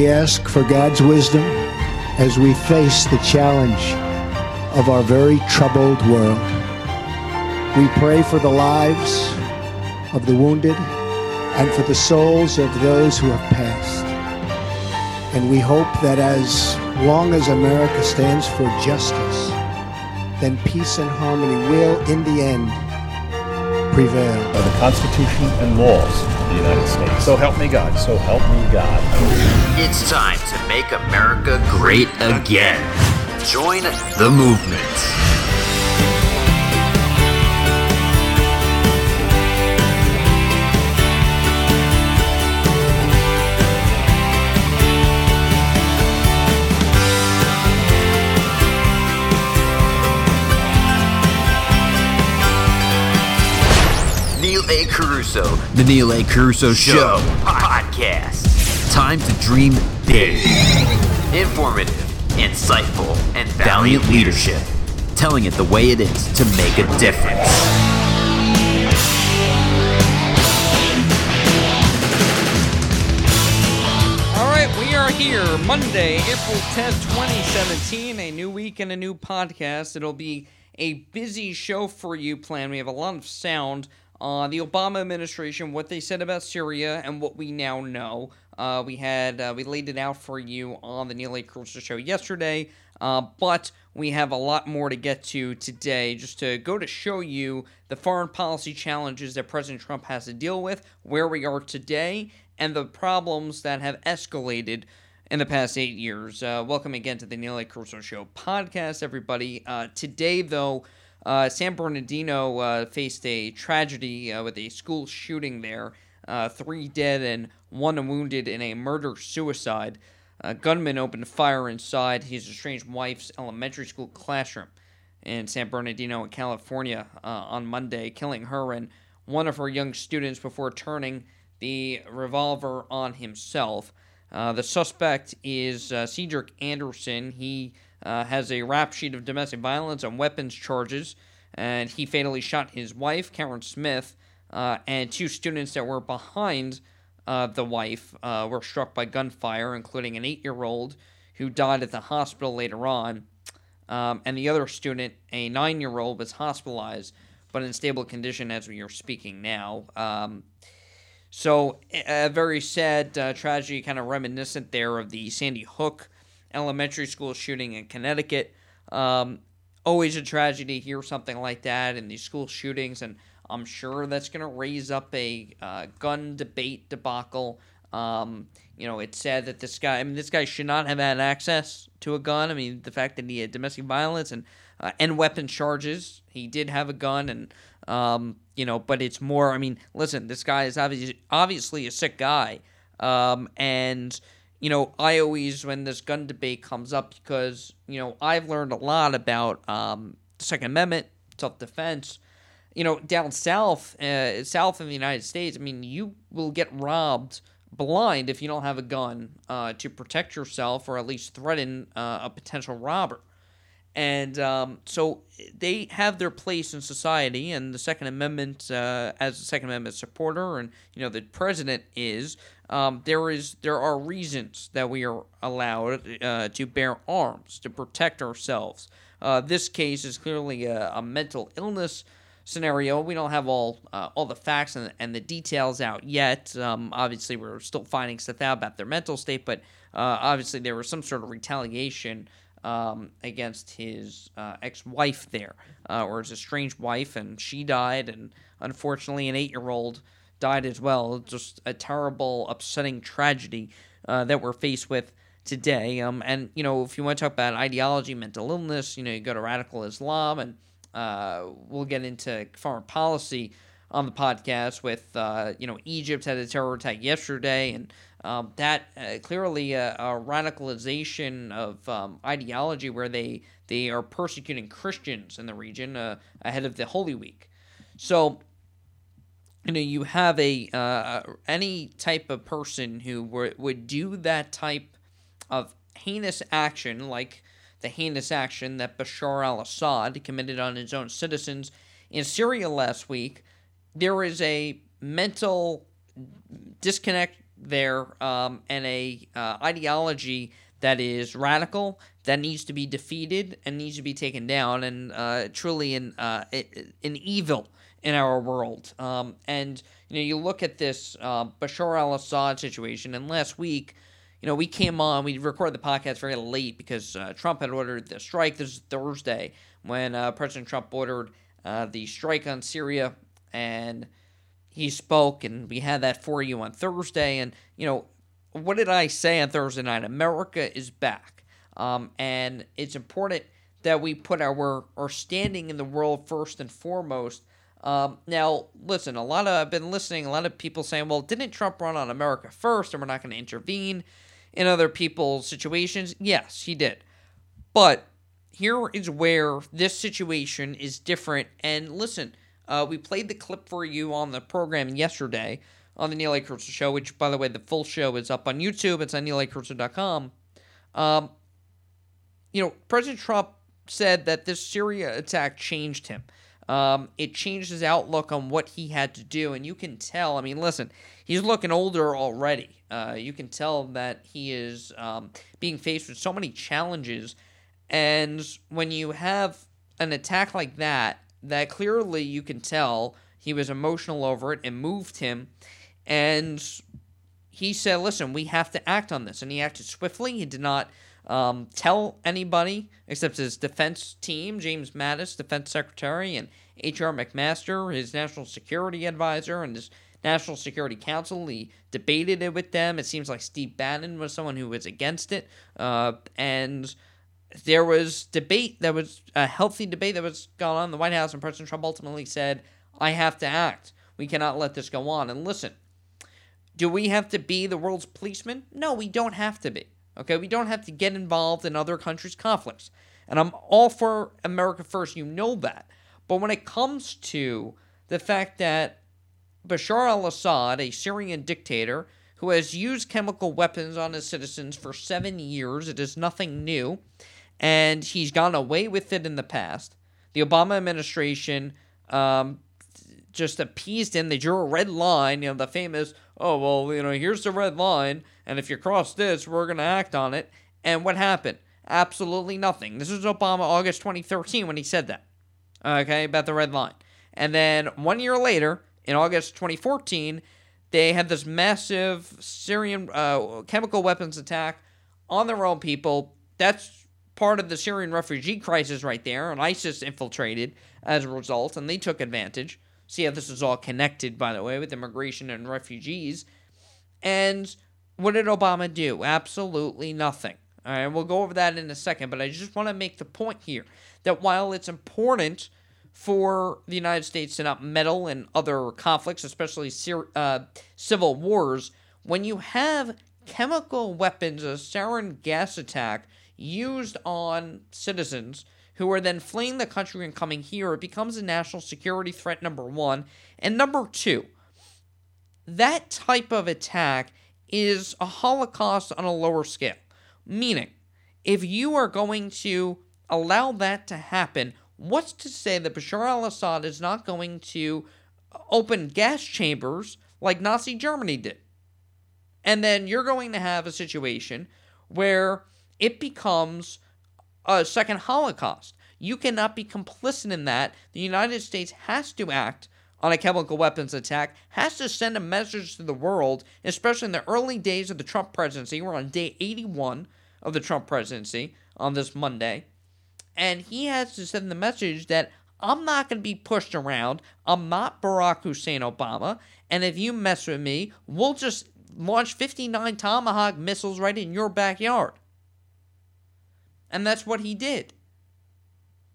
We ask for God's wisdom as we face the challenge of our very troubled world. We pray for the lives of the wounded and for the souls of those who have passed. And we hope that as long as America stands for justice, then peace and harmony will, in the end, prevail. Of the Constitution and laws the United States. So help me God. So help me God. It's time to make America great again. Join the movement. A. Carousso, The Neil A. Carousso Show podcast. Time to dream big. Informative, insightful, and valiant leadership. Telling it the way it is to make a difference. All right, we are here Monday, April 10th, 2017. A new week and a new podcast. It'll be a busy show for you plan. We have a lot of sound on the Obama administration, what they said about Syria, and what we now know. Uh, we had uh, we laid it out for you on the Neil A. Carousso show yesterday, uh, but we have a lot more to get to today. Just to go to show you the foreign policy challenges that President Trump has to deal with, where we are today, and the problems that have escalated in the past eight years. Uh, welcome again to the Neil A. Carousso Show podcast, everybody. Uh, today, though, uh, San Bernardino uh, faced a tragedy uh, with a school shooting there. Uh, three dead and one wounded in a murder suicide. A gunman opened fire inside his estranged wife's elementary school classroom in San Bernardino, California, on Monday, killing her and one of her young students before turning the revolver on himself. Uh, the suspect is uh, Cedric Anderson. He uh, has a rap sheet of domestic violence and weapons charges, and he fatally shot his wife, Karen Smith, uh, and two students that were behind uh, the wife uh, were struck by gunfire, including an eight year old who died at the hospital later on. Um, and the other student, a nine year old, was hospitalized but in stable condition as we are speaking now. Um, so, a very sad uh, tragedy, kind of reminiscent there of the Sandy Hook elementary school shooting in Connecticut. Um, always a tragedy hear something like that in these school shootings, and I'm sure that's going to raise up a uh, gun debate debacle. Um, you know, it's sad that this guy, I mean, this guy should not have had access to a gun. I mean, the fact that he had domestic violence and uh, and weapon charges, he did have a gun, and um, you know, but it's more. I mean, listen, this guy is obviously obviously a sick guy, um, and you know, I always when this gun debate comes up because you know I've learned a lot about um, the Second Amendment, self defense. You know, down south, uh, south in the United States, I mean, you will get robbed blind if you don't have a gun uh, to protect yourself or at least threaten uh, a potential robber. And um, so they have their place in society, and the Second Amendment, uh, as a Second Amendment supporter, and you know the president is, um, there is there are reasons that we are allowed uh, to bear arms to protect ourselves. Uh, this case is clearly a, a, mental illness scenario. We don't have all uh, all the facts and, and the details out yet. Um, obviously, we're still finding stuff out about their mental state, but uh, obviously there was some sort of retaliation um, against his uh, ex-wife there, uh, or his estranged wife, and she died, and unfortunately, an eight-year-old died as well. Just a terrible, upsetting tragedy uh, that we're faced with today. Um, and you know, if you want to talk about ideology, mental illness, you know, you go to radical Islam, and uh, we'll get into foreign policy on the podcast with uh, you know Egypt had a terror attack yesterday, and um, that uh, clearly a, a, radicalization of um, ideology where they they are persecuting Christians in the region uh, ahead of the Holy Week. So you know you have a uh, any type of person who w- would do that type of heinous action like the heinous action that Bashar al-Assad committed on his own citizens in Syria last week there is a mental disconnect there um, and a uh, ideology that is radical that needs to be defeated and needs to be taken down and uh, truly an uh, an evil in our world. Um, and you know, you look at this uh, Bashar al-Assad situation, and last week, you know, we came on, we recorded the podcast very late because uh, Trump had ordered the strike. This is Thursday when uh, President Trump ordered uh, the strike on Syria, and he spoke, and we had that for you on Thursday. And you know, what did I say on Thursday night? America is back, um, and it's important that we put our our standing in the world first and foremost. Um, now, listen, a lot of I've been listening. A lot of people saying, "Well, didn't Trump run on America first, and we're not going to intervene in other people's situations?" Yes, he did, but here is where this situation is different. And listen, uh, we played the clip for you on the program yesterday on the Neil A. Carousso Show, which, by the way, the full show is up on YouTube. It's on neilacarousso.com. Um, you know, President Trump said that this Syria attack changed him. Um, it changed his outlook on what he had to do, and you can tell. I mean, listen, he's looking older already. Uh, you can tell that he is um, being faced with so many challenges, and when you have an attack like that, that clearly you can tell he was emotional over it and moved him, and he said, "Listen, we have to act on this," and he acted swiftly. He did not um, tell anybody except his defense team, James Mattis, defense secretary, and H.R. McMaster, his national security advisor, and his national security council. He debated it with them. It seems like Steve Bannon was someone who was against it. Uh, and there was debate that was a healthy debate that was going on in the White House, and President Trump ultimately said, I have to act. We cannot let this go on. And listen, do we have to be the world's policeman? No, we don't have to be. Okay, we don't have to get involved in other countries' conflicts. And I'm all for America first, you know that. But when it comes to the fact that Bashar al Assad, a Syrian dictator who has used chemical weapons on his citizens for seven years, it is nothing new, and he's gone away with it in the past. The Obama administration um, just appeased him. They drew a red line, you know, the famous, oh, well, you know, here's the red line, and if you cross this, we're going to act on it. And what happened? Absolutely nothing. This was Obama August 2013 when he said that, okay, about the red line. And then one year later, in August 2014, they had this massive Syrian uh, chemical weapons attack on their own people. That's part of the Syrian refugee crisis right there, and ISIS infiltrated as a result, and they took advantage. See how this is all connected, by the way, with immigration and refugees. And what did Obama do? Absolutely nothing. All right, we'll go over that in a second, but I just want to make the point here that while it's important for the United States to not meddle in other conflicts, especially uh, civil wars, when you have chemical weapons, a sarin gas attack used on citizens who are then fleeing the country and coming here, it becomes a national security threat, number one. And number two, that type of attack is a Holocaust on a lower scale. Meaning, if you are going to allow that to happen, what's to say that Bashar al Assad is not going to open gas chambers like Nazi Germany did? And then you're going to have a situation where it becomes a second Holocaust. You cannot be complicit in that. The United States has to act on a chemical weapons attack, has to send a message to the world, especially in the early days of the Trump presidency. We're on day 81 of the Trump presidency on this Monday. And he has to send the message that I'm not going to be pushed around. I'm not Barack Hussein Obama. And if you mess with me, we'll just launch 59 Tomahawk missiles right in your backyard. And that's what he did.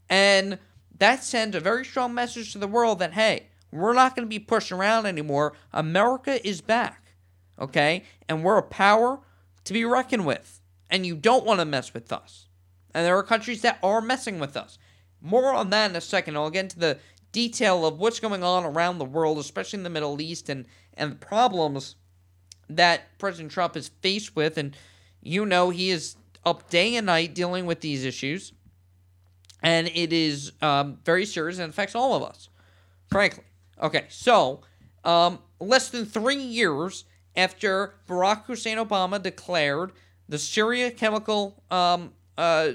And that sends a very strong message to the world that, hey, we're not going to be pushed around anymore. America is back. Okay? And we're a power to be reckoned with. And you don't want to mess with us. And there are countries that are messing with us. More on that in a second. I'll get into the detail of what's going on around the world, especially in the Middle East, and, and the problems that President Trump is faced with. And you know he is up day and night dealing with these issues. And it is um, very serious and affects all of us, frankly. Okay, so um, less than three years after Barack Hussein Obama declared the Syria chemical um, uh,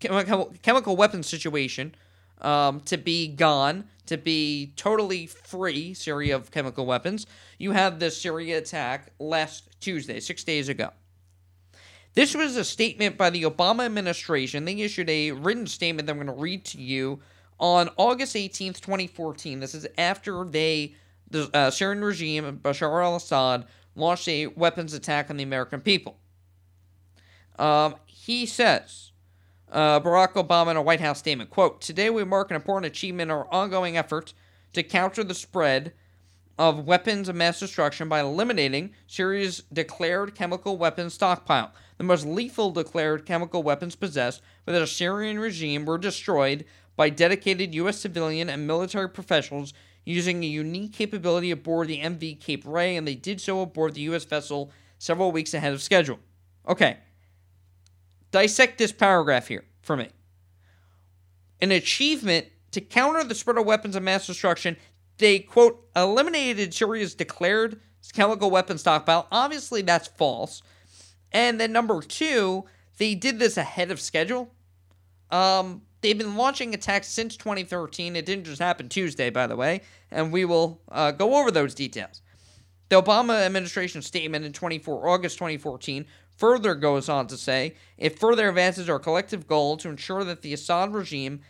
chemical, chemical weapons situation um, to be gone, to be totally free, Syria of chemical weapons. You have the Syria attack last Tuesday, six days ago. This was a statement by the Obama administration. They issued a written statement that I'm going to read to you on August 18th, 2014. This is after they, the uh, Syrian regime, Bashar al Assad, launched a weapons attack on the American people. Um, he says, uh, Barack Obama in a White House statement, quote, Today we mark an important achievement in our ongoing effort to counter the spread of weapons of mass destruction by eliminating Syria's declared chemical weapons stockpile. The most lethal declared chemical weapons possessed by the Syrian regime were destroyed by dedicated U.S. civilian and military professionals using a unique capability aboard the MV Cape Ray, and they did so aboard the U.S. vessel several weeks ahead of schedule. Okay, dissect this paragraph here for me. An achievement to counter the spread of weapons of mass destruction, they, quote, eliminated Syria's declared chemical weapon stockpile. Obviously, that's false. And then number two, they did this ahead of schedule. Um, they've been launching attacks since 2013. It didn't just happen Tuesday, by the way, and we will uh, go over those details. The Obama administration statement in 24 August 2014 further goes on to say it further advances our collective goal to ensure that the Assad regime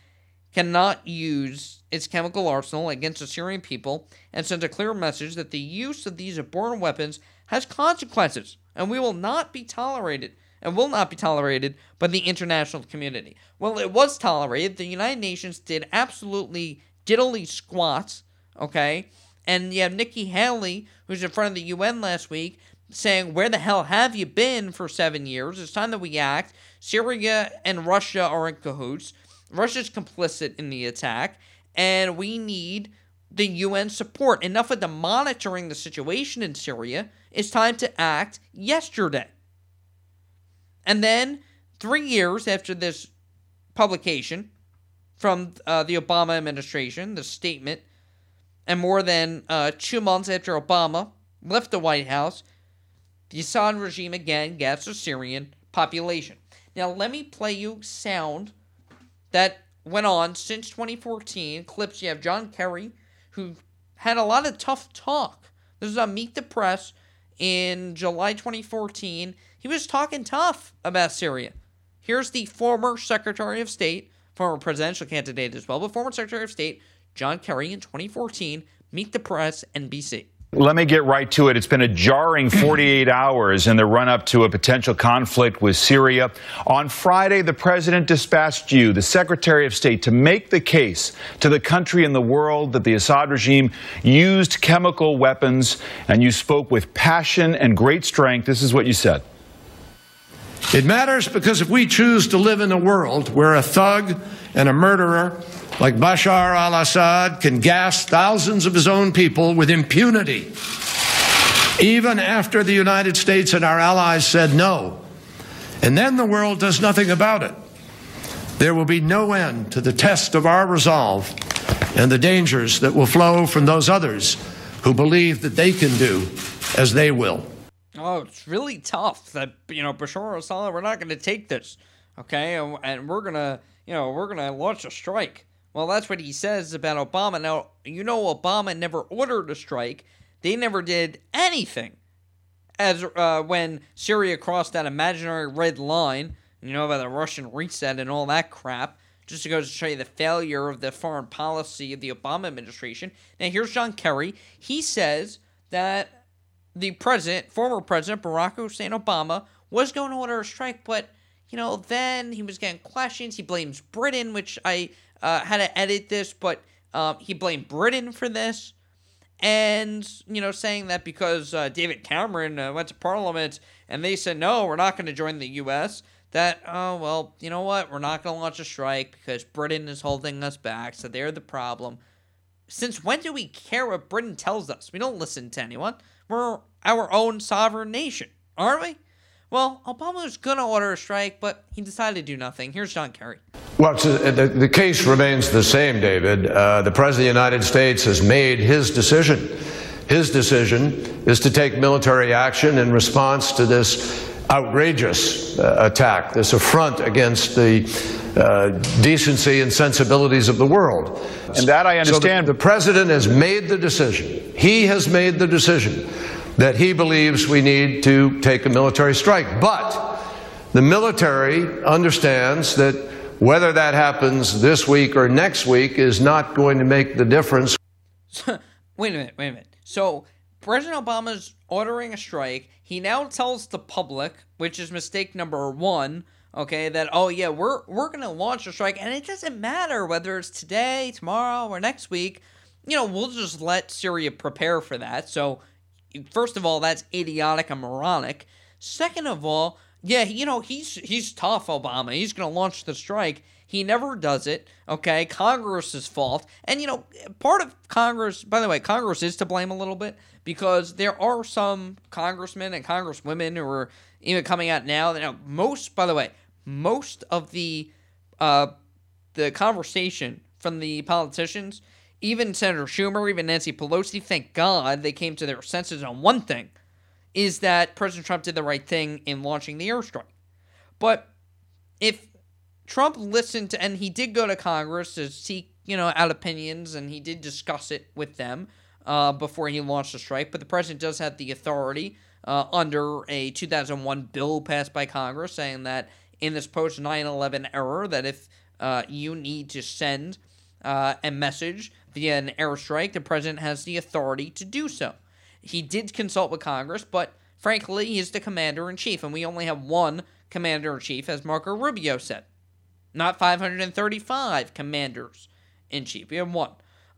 cannot use its chemical arsenal against the Syrian people and sends a clear message that the use of these abhorrent weapons has consequences and we will not be tolerated and will not be tolerated by the international community. Well, it was tolerated. The United Nations did absolutely diddly squats, okay? And you have Nikki Haley, who's in front of the UN last week, saying, Where the hell have you been for seven years? It's time that we act. Syria and Russia are in cahoots. Russia's complicit in the attack, and we need the UN support. Enough of the monitoring the situation in Syria. It's time to act yesterday. And then, three years after this publication from uh, the Obama administration, the statement, and more than uh, two months after Obama left the White House, the Assad regime again gets a Syrian population. Now, let me play you sound that went on since 2014. Clips you have John Kerry, who had a lot of tough talk. This is on Meet the Press in July 2014. He was talking tough about Syria. Here's the former Secretary of State, former presidential candidate as well, but former Secretary of State John Kerry in 2014. Meet the Press, NBC. Let me get right to it. It's been a jarring 48 hours in the run up to a potential conflict with Syria. On Friday, the president dispatched you, the Secretary of State, to make the case to the country and the world that the Assad regime used chemical weapons, and you spoke with passion and great strength. This is what you said. It matters because if we choose to live in a world where a thug and a murderer like Bashar al Assad can gas thousands of his own people with impunity, even after the United States and our allies said no, and then the world does nothing about it, there will be no end to the test of our resolve and the dangers that will flow from those others who believe that they can do as they will. Oh, it's really tough that, you know, Bashar al Assad, we're not going to take this, okay? And, and we're going to, you know, we're going to launch a strike. Well, that's what he says about Obama. Now, you know, Obama never ordered a strike. They never did anything. As uh, when Syria crossed that imaginary red line, you know about the Russian reset and all that crap, just to go to show you the failure of the foreign policy of the Obama administration. Now, here's John Kerry. He says that the president, former president Barack Hussein Obama, was going to order a strike, but you know, then he was getting questions. He blames Britain, which I uh, how to edit this, but um, he blamed Britain for this. And, you know, saying that because uh, David Cameron uh, went to Parliament and they said, no, we're not going to join the U.S., that, oh, well, you know what? We're not going to launch a strike because Britain is holding us back, so they're the problem. Since when do we care what Britain tells us? We don't listen to anyone. We're our own sovereign nation, aren't we? Well, Obama was going to order a strike, but he decided to do nothing. Here's John Kerry. Well, uh, the, the case remains the same, David. Uh, the President of the United States has made his decision His decision is to take military action in response to this outrageous uh, attack, this affront against the uh, decency and sensibilities of the world. And that I understand. So the, the president has made the decision. He has made the decision that he believes we need to take a military strike. But the military understands that whether that happens this week or next week is not going to make the difference. wait a minute, wait a minute. So President Obama's ordering a strike. He now tells the public, which is mistake number one, okay, that oh yeah, we're we're gonna launch a strike, and it doesn't matter whether it's today, tomorrow, or next week. You know, we'll just let Syria prepare for that. So, first of all, that's idiotic and moronic. Second of all, yeah, you know, he's he's tough, Obama. He's gonna launch the strike. He never does it. Okay, Congress's fault. And you know, part of Congress, by the way, Congress is to blame a little bit because there are some congressmen and congresswomen who are even coming out now. Know, most, by the way, most of the uh, the conversation from the politicians, even Senator Schumer, even Nancy Pelosi, thank God they came to their senses on one thing, is that President Trump did the right thing in launching the airstrike. But if Trump listened to, and he did go to Congress to seek, you know, out opinions, and he did discuss it with them uh, before he launched the strike. But the president does have the authority uh, under a 2001 bill passed by Congress saying that in this post 9/11 era, that if uh, you need to send uh, a message via an airstrike, the president has the authority to do so. He did consult with Congress, but frankly, he's the commander in chief, and we only have one commander in chief, as Marco Rubio said not 535 commanders in chief. We have one.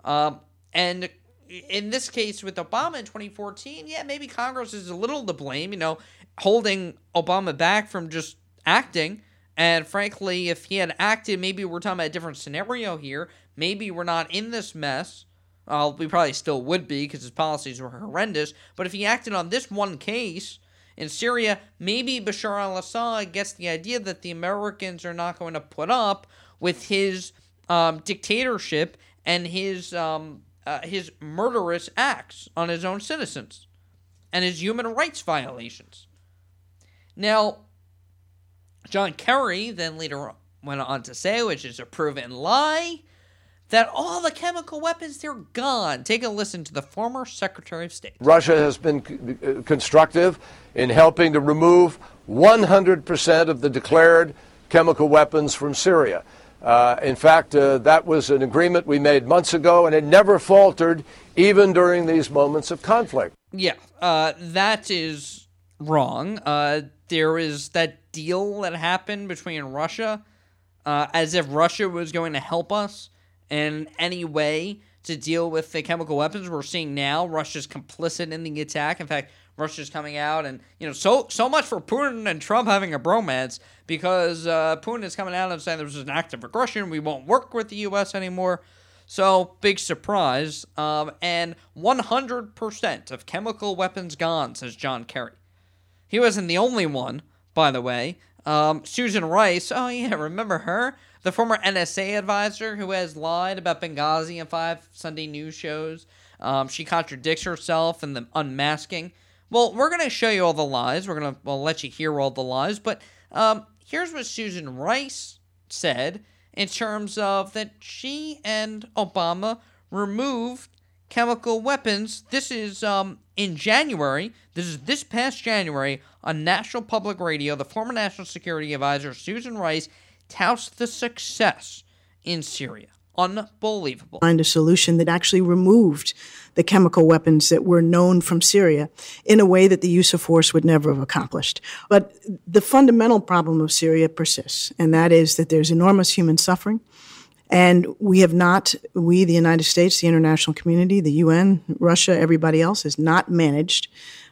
Um, and in this case with Obama in 2014, yeah, maybe Congress is a little to blame, you know, holding Obama back from just acting. And frankly, if he had acted, maybe we're talking about a different scenario here. Maybe we're not in this mess. Well, we probably still would be because his policies were horrendous. But if he acted on this one case, in Syria, maybe Bashar al Assad gets the idea that the Americans are not going to put up with his um, dictatorship and his um, uh, his murderous acts on his own citizens and his human rights violations. Now, John Kerry then later went on to say, which is a proven lie, that all the chemical weapons they're gone. Take a listen to the former Secretary of State. Russia has been uh, constructive in helping to remove 100% of the declared chemical weapons from Syria. Uh, in fact, uh, that was an agreement we made months ago, and it never faltered, even during these moments of conflict. Yeah, uh, that is wrong. Uh, there is that deal that happened between Russia, uh, as if Russia was going to help us in any way to deal with the chemical weapons we're seeing now. Russia's complicit in the attack. In fact, Russia's coming out, and you know, so so much for Putin and Trump having a bromance because uh, Putin is coming out and saying there's an act of aggression. We won't work with the U.S. anymore. So big surprise. Um, and 100% of chemical weapons gone, says John Kerry. He wasn't the only one, by the way. Um, Susan Rice, oh yeah, remember her? The former NSA advisor who has lied about Benghazi in five Sunday news shows. Um, she contradicts herself in the unmasking. Well, we're going to show you all the lies. We're going to we'll let you hear all the lies. But um, here's what Susan Rice said in terms of that she and Obama removed chemical weapons. This is um, in January. This is this past January on National Public Radio. The former National Security Advisor Susan Rice touts the success in Syria. Unbelievable. Find a solution that actually removed the chemical weapons that were known from Syria in a way that the use of force would never have accomplished. But the fundamental problem of Syria persists, and that is that there's enormous human suffering. And we have not, we, the United States, the international community, the UN, Russia, everybody else, has not managed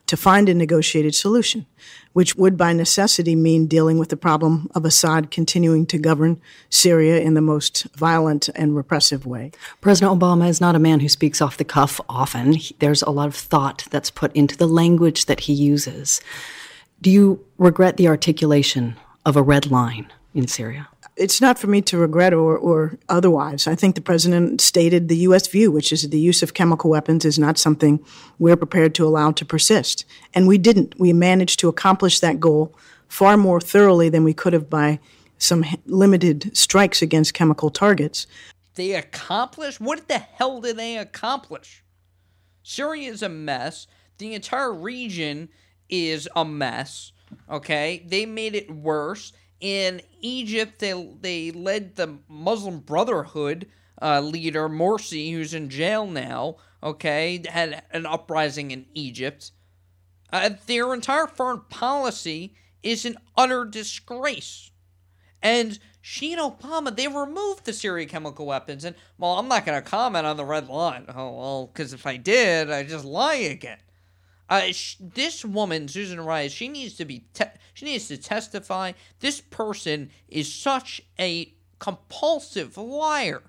to find a negotiated solution, which would by necessity mean dealing with the problem of Assad continuing to govern Syria in the most violent and repressive way. President Obama is not a man who speaks off the cuff often. He, there's a lot of thought that's put into the language that he uses. Do you regret the articulation of a red line in Syria? It's not for me to regret or, or otherwise. I think the president stated the U.S. view, which is the use of chemical weapons is not something we're prepared to allow to persist. And we didn't. We managed to accomplish that goal far more thoroughly than we could have by some limited strikes against chemical targets. They accomplished? What the hell did they accomplish? Syria is a mess. The entire region is a mess. Okay? They made it worse. In Egypt, they, they led the Muslim Brotherhood uh, leader, Morsi, who's in jail now. Okay? Had an uprising in Egypt. Uh, their entire foreign policy is an utter disgrace. And she and Obama, they removed the Syria chemical weapons. And, well, I'm not going to comment on the red line. Oh, well, because if I did, I'd just lie again. Uh, sh- this woman, Susan Rice, she needs to be, te- she needs to testify. This person is such a compulsive liar.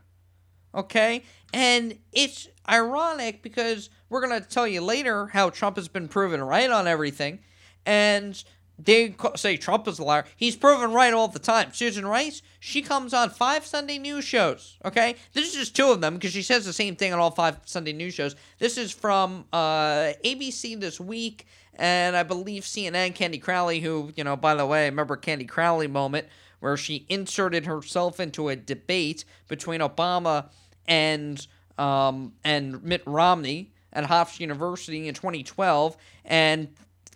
Okay? And it's ironic because we're going to tell you later how Trump has been proven right on everything. And they say Trump is a liar. He's proven right all the time. Susan Rice, she comes on five Sunday news shows. Okay, this is just two of them because she says the same thing on all five Sunday news shows. This is from uh, ABC this week, and I believe CNN. Candy Crowley, who you know, by the way, remember Candy Crowley moment where she inserted herself into a debate between Obama and um, and Mitt Romney at Hofstra University in 2012, and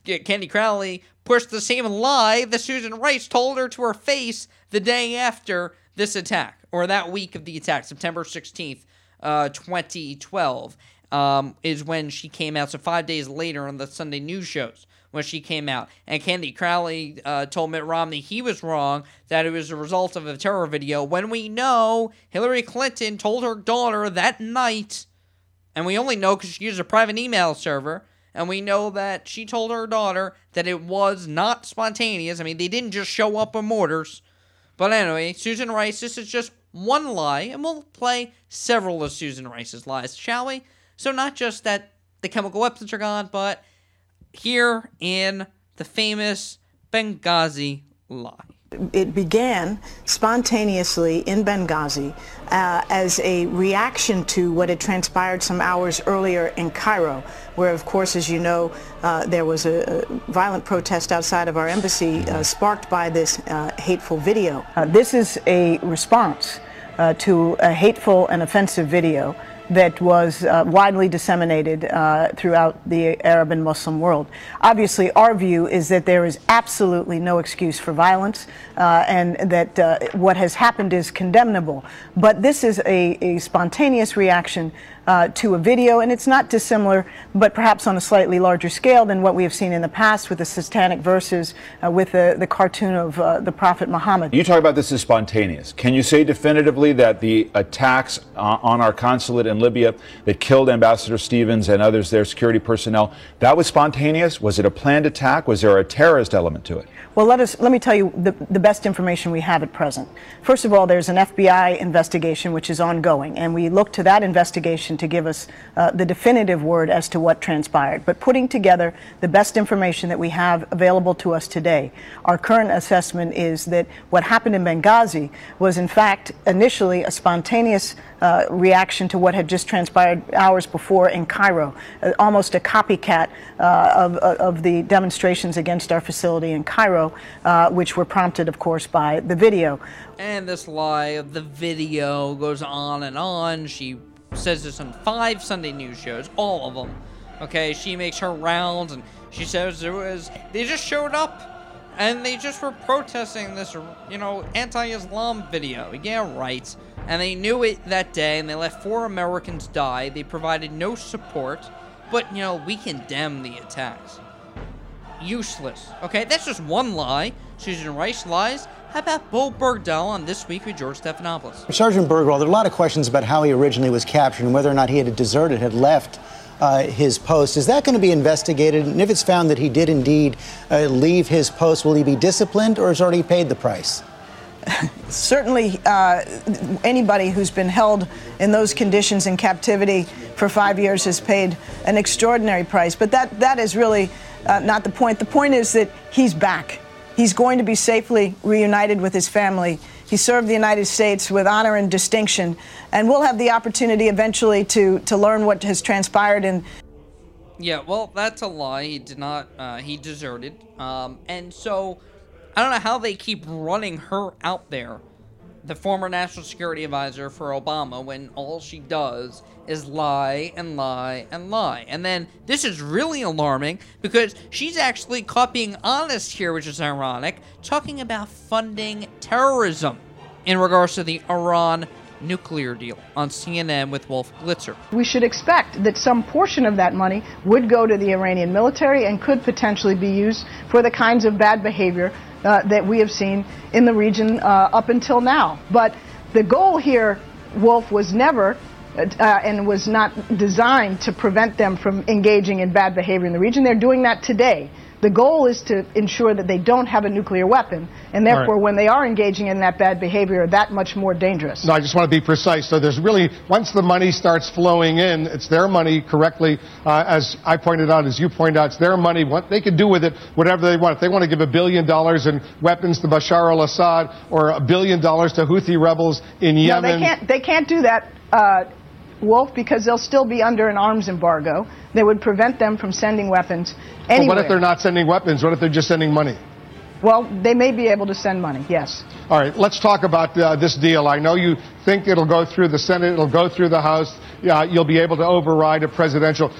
Candy Crowley pushed the same lie that Susan Rice told her to her face the day after this attack, or that week of the attack, September 16th, uh, 2012, um, is when she came out. So five days later on the Sunday news shows when she came out. And Candy Crowley uh, told Mitt Romney he was wrong, that it was a result of a terror video, when we know Hillary Clinton told her daughter that night, and we only know because she used a private email server, and we know that she told her daughter that it was not spontaneous. I mean, they didn't just show up with mortars. But anyway, Susan Rice, this is just one lie, and we'll play several of Susan Rice's lies, shall we? So, not just that the chemical weapons are gone, but here in the famous Benghazi lie. It began spontaneously in Benghazi uh, as a reaction to what had transpired some hours earlier in Cairo, where, of course, as you know, uh, there was a, a, violent protest outside of our embassy uh, sparked by this uh, hateful video. Uh, this is a response uh, to a hateful and offensive video that was uh, widely disseminated uh, throughout the Arab and Muslim world. Obviously, our view is that there is absolutely no excuse for violence uh, and that uh, what has happened is condemnable. But this is a, a spontaneous reaction uh, to a video, and it's not dissimilar, but perhaps on a slightly larger scale than what we have seen in the past with the satanic verses, uh, with the, the cartoon of the Prophet Muhammad. You talk about this as spontaneous. Can you say definitively that the attacks on our consulate in Libya that killed Ambassador Stevens and others, their security personnel, that was spontaneous? Was it a planned attack? Was there a terrorist element to it? Well, let us let me tell you the, the best information we have at present. First of all, there's an FBI investigation which is ongoing, and we look to that investigation to give us uh, the definitive word as to what transpired. But putting together the best information that we have available to us today, our current assessment is that what happened in Benghazi was, in fact, initially a spontaneous uh, reaction to what had just transpired hours before in Cairo, uh, almost a copycat uh, of, of the demonstrations against our facility in Cairo, uh, which were prompted, of course, by the video. And this lie of the video goes on and on. She says this on five Sunday news shows, all of them. Okay, she makes her rounds and she says it was they just showed up and they just were protesting this, you know, anti-Islam video. Yeah, right. And they knew it that day, and they let four Americans die. They provided no support, but you know, we condemn the attacks. Useless. Okay, that's just one lie. Susan Rice lies. How about Bowe Bergdahl on This Week with George Stephanopoulos? Sergeant Bergdahl, there are a lot of questions about how he originally was captured and whether or not he had deserted, had left uh, his post. Is that going to be investigated? And if it's found that he did indeed uh, leave his post, will he be disciplined or has already paid the price? Certainly, uh, anybody who's been held in those conditions in captivity for five years has paid an extraordinary price. But that, that is really uh, not the point. The point is that he's back. He's going to be safely reunited with his family. He served the United States with honor and distinction, and we'll have the opportunity eventually to, to learn what has transpired in. Yeah, well, that's a lie. He did not. Uh, he deserted, um, and so I don't know how they keep running her out there, the former national security advisor for Obama, when all she does is lie and lie and lie. And then this is really alarming because she's actually being honest here, which is ironic, talking about funding terrorism in regards to the Iran nuclear deal on CNN with Wolf Blitzer. We should expect that some portion of that money would go to the Iranian military and could potentially be used for the kinds of bad behavior uh, that we have seen in the region uh, up until now. But the goal here, Wolf, was never uh, and was not designed to prevent them from engaging in bad behavior in the region. They're doing that today. The goal is to ensure that they don't have a nuclear weapon, and therefore, right. when they are engaging in that bad behavior, that much more dangerous. No, I just want to be precise. So there's really, once the money starts flowing in, it's their money correctly. Uh, as I pointed out, as you pointed out, it's their money. What they can do with it, whatever they want. If they want to give a billion dollars in weapons to Bashar al-Assad or a billion dollars to Houthi rebels in Yemen, no, they can't. They can't do that. Uh, Wolf, because they'll still be under an arms embargo that would prevent them from sending weapons anywhere. But what if they're not sending weapons? What if they're just sending money? Well, they may be able to send money, yes. All right, let's talk about uh, this deal. I know you think it'll go through the Senate, it'll go through the House. Uh, you'll be able to override a presidential.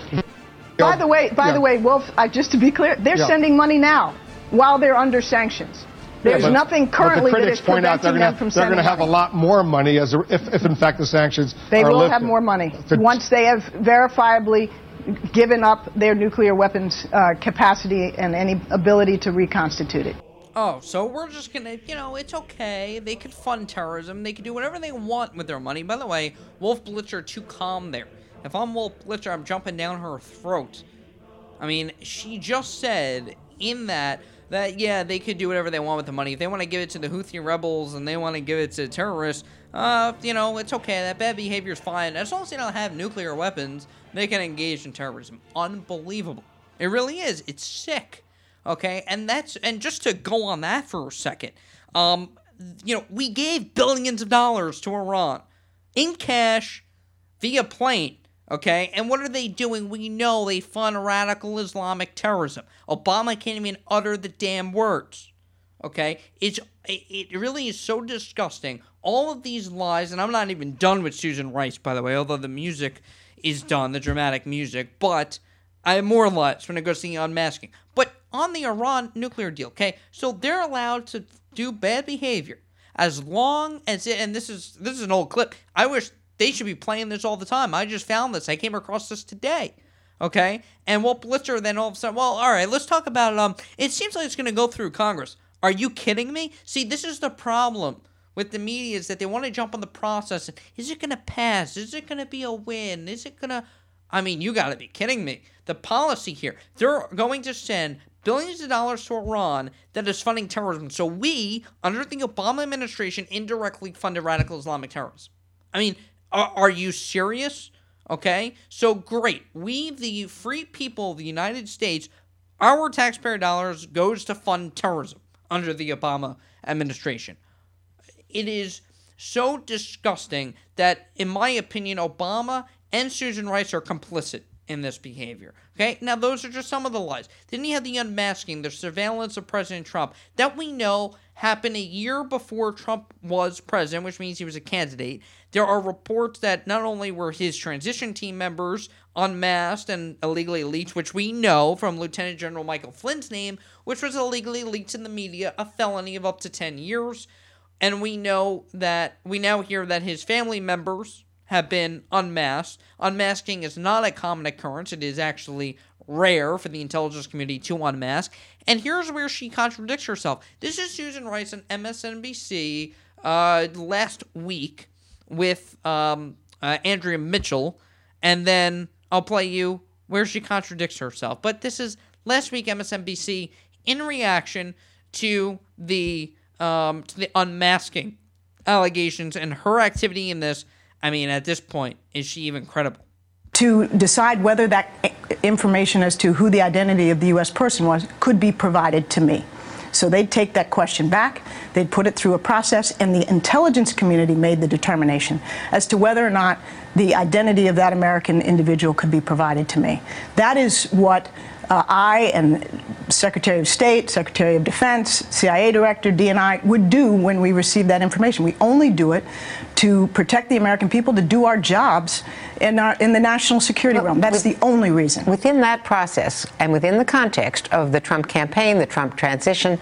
By the way, by yeah. the way, Wolf, uh, just to be clear, they're yeah. sending money now while they're under sanctions. There's yeah, but, nothing currently but the critics that is point out they're going to they're going to have money. a lot more money as a, if, if in fact the sanctions they will lifted. have more money once they have verifiably given up their nuclear weapons uh, capacity and any ability to reconstitute it. Oh, so we're just gonna, you know, it's okay. They could fund terrorism. They could do whatever they want with their money. By the way, Wolf Blitzer too calm there. If I'm Wolf Blitzer, I'm jumping down her throat. I mean, she just said in that that yeah, they could do whatever they want with the money. If they want to give it to the Houthi rebels and they want to give it to terrorists, uh, you know, it's okay. That bad behavior is fine. As long as they don't have nuclear weapons, they can engage in terrorism. Unbelievable. It really is. It's sick. Okay, and that's and just to go on that for a second, um, you know, we gave billions of dollars to Iran in cash via plane Okay, and what are they doing? We know they fund radical Islamic terrorism. Obama can't even utter the damn words. Okay, it's it really is so disgusting. All of these lies, and I'm not even done with Susan Rice, by the way. Although the music is done, the dramatic music, but I have more lies when it goes to the unmasking. But on the Iran nuclear deal, okay, so they're allowed to do bad behavior as long as it. And this is this is an old clip. I wish they should be playing this all the time. I just found this. I came across this today. Okay? And Walt Blitzer then all of a sudden, well, all right, let's talk about it. Um, it seems like it's going to go through Congress. Are you kidding me? See, this is the problem with the media is that they want to jump on the process. Is it going to pass? Is it going to be a win? Is it going to. I mean, you got to be kidding me. The policy here, they're going to send billions of dollars to Iran that is funding terrorism. So we, under the Obama administration, indirectly funded radical Islamic terrorism. I mean, are, are you serious? Okay, so great. We, the free people of the United States, our taxpayer dollars goes to fund terrorism under the Obama administration. It is so disgusting that, in my opinion, Obama and Susan Rice are complicit in this behavior. Okay, now those are just some of the lies. Then you have the unmasking, the surveillance of President Trump that we know happened a year before Trump was president, which means he was a candidate. There are reports that not only were his transition team members unmasked and illegally leaked, which we know from Lieutenant General Michael Flynn's name, which was illegally leaked in the media, a felony of up to 10 years. And we know that we now hear that his family members have been unmasked. Unmasking is not a common occurrence, it is actually rare for the intelligence community to unmask. And here's where she contradicts herself. This is Susan Rice on MSNBC uh, last week with um, uh, Andrea Mitchell, and then I'll play you where she contradicts herself. But this is last week MSNBC in reaction to the um, to the unmasking allegations and her activity in this. I mean, at this point, is she even credible? To decide whether that information as to who the identity of the U.S. person was could be provided to me. So they'd take that question back, they'd put it through a process, and the intelligence community made the determination as to whether or not the identity of that American individual could be provided to me. That is what uh, I and Secretary of State, Secretary of Defense, CIA Director, DNI would do when we receive that information. We only do it to protect the American people, to do our jobs in, our, in the national security well, realm. That's with, the only reason. Within that process and within the context of the Trump campaign, the Trump transition,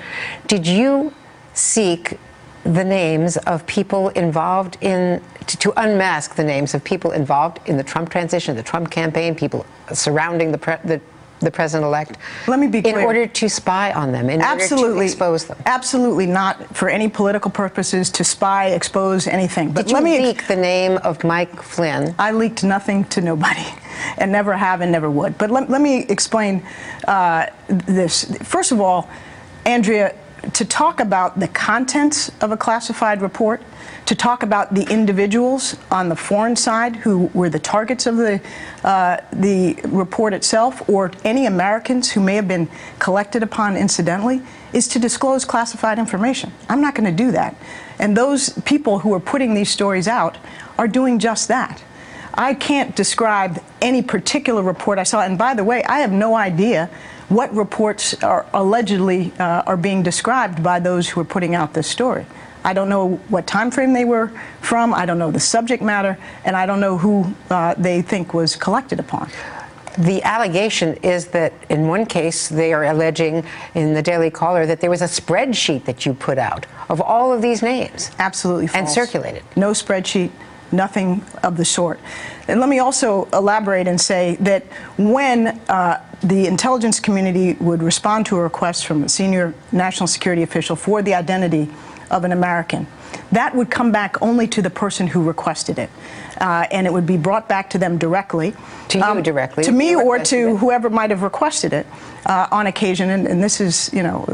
did you seek the names of people involved in to, to, unmask the names of people involved in the Trump transition, the Trump campaign, people surrounding the, pre, the the president-elect? Let me be clear. In order to spy on them, in absolutely, order to expose them? Absolutely not for any political purposes to spy, expose anything. But Did let me leak the name of Mike Flynn? I leaked nothing to nobody, and never have and never would. But let, let me explain uh, this. First of all, Andrea, to talk about the contents of a classified report – to talk about the individuals on the foreign side who were the targets of the, uh, the report itself or any Americans who may have been collected upon incidentally is to disclose classified information. I'm not going to do that. And those people who are putting these stories out are doing just that. I can't describe any particular report I saw. And by the way, I have no idea what reports are allegedly uh, are being described by those who are putting out this story. I don't know what time frame they were from. I don't know the subject matter, and I don't know who uh, they think was collected upon. The allegation is that in one case they are alleging in the Daily Caller that there was a spreadsheet that you put out of all of these names. Absolutely false. And circulated. No spreadsheet, nothing of the sort. And let me also elaborate and say that when uh, the intelligence community would respond to a request from a senior national security official for the identity of an American. That would come back only to the person who requested it. Uh, and it would be brought back to them directly. To you um, directly? To me or to it. whoever might have requested it uh, on occasion. And, and this is, you know,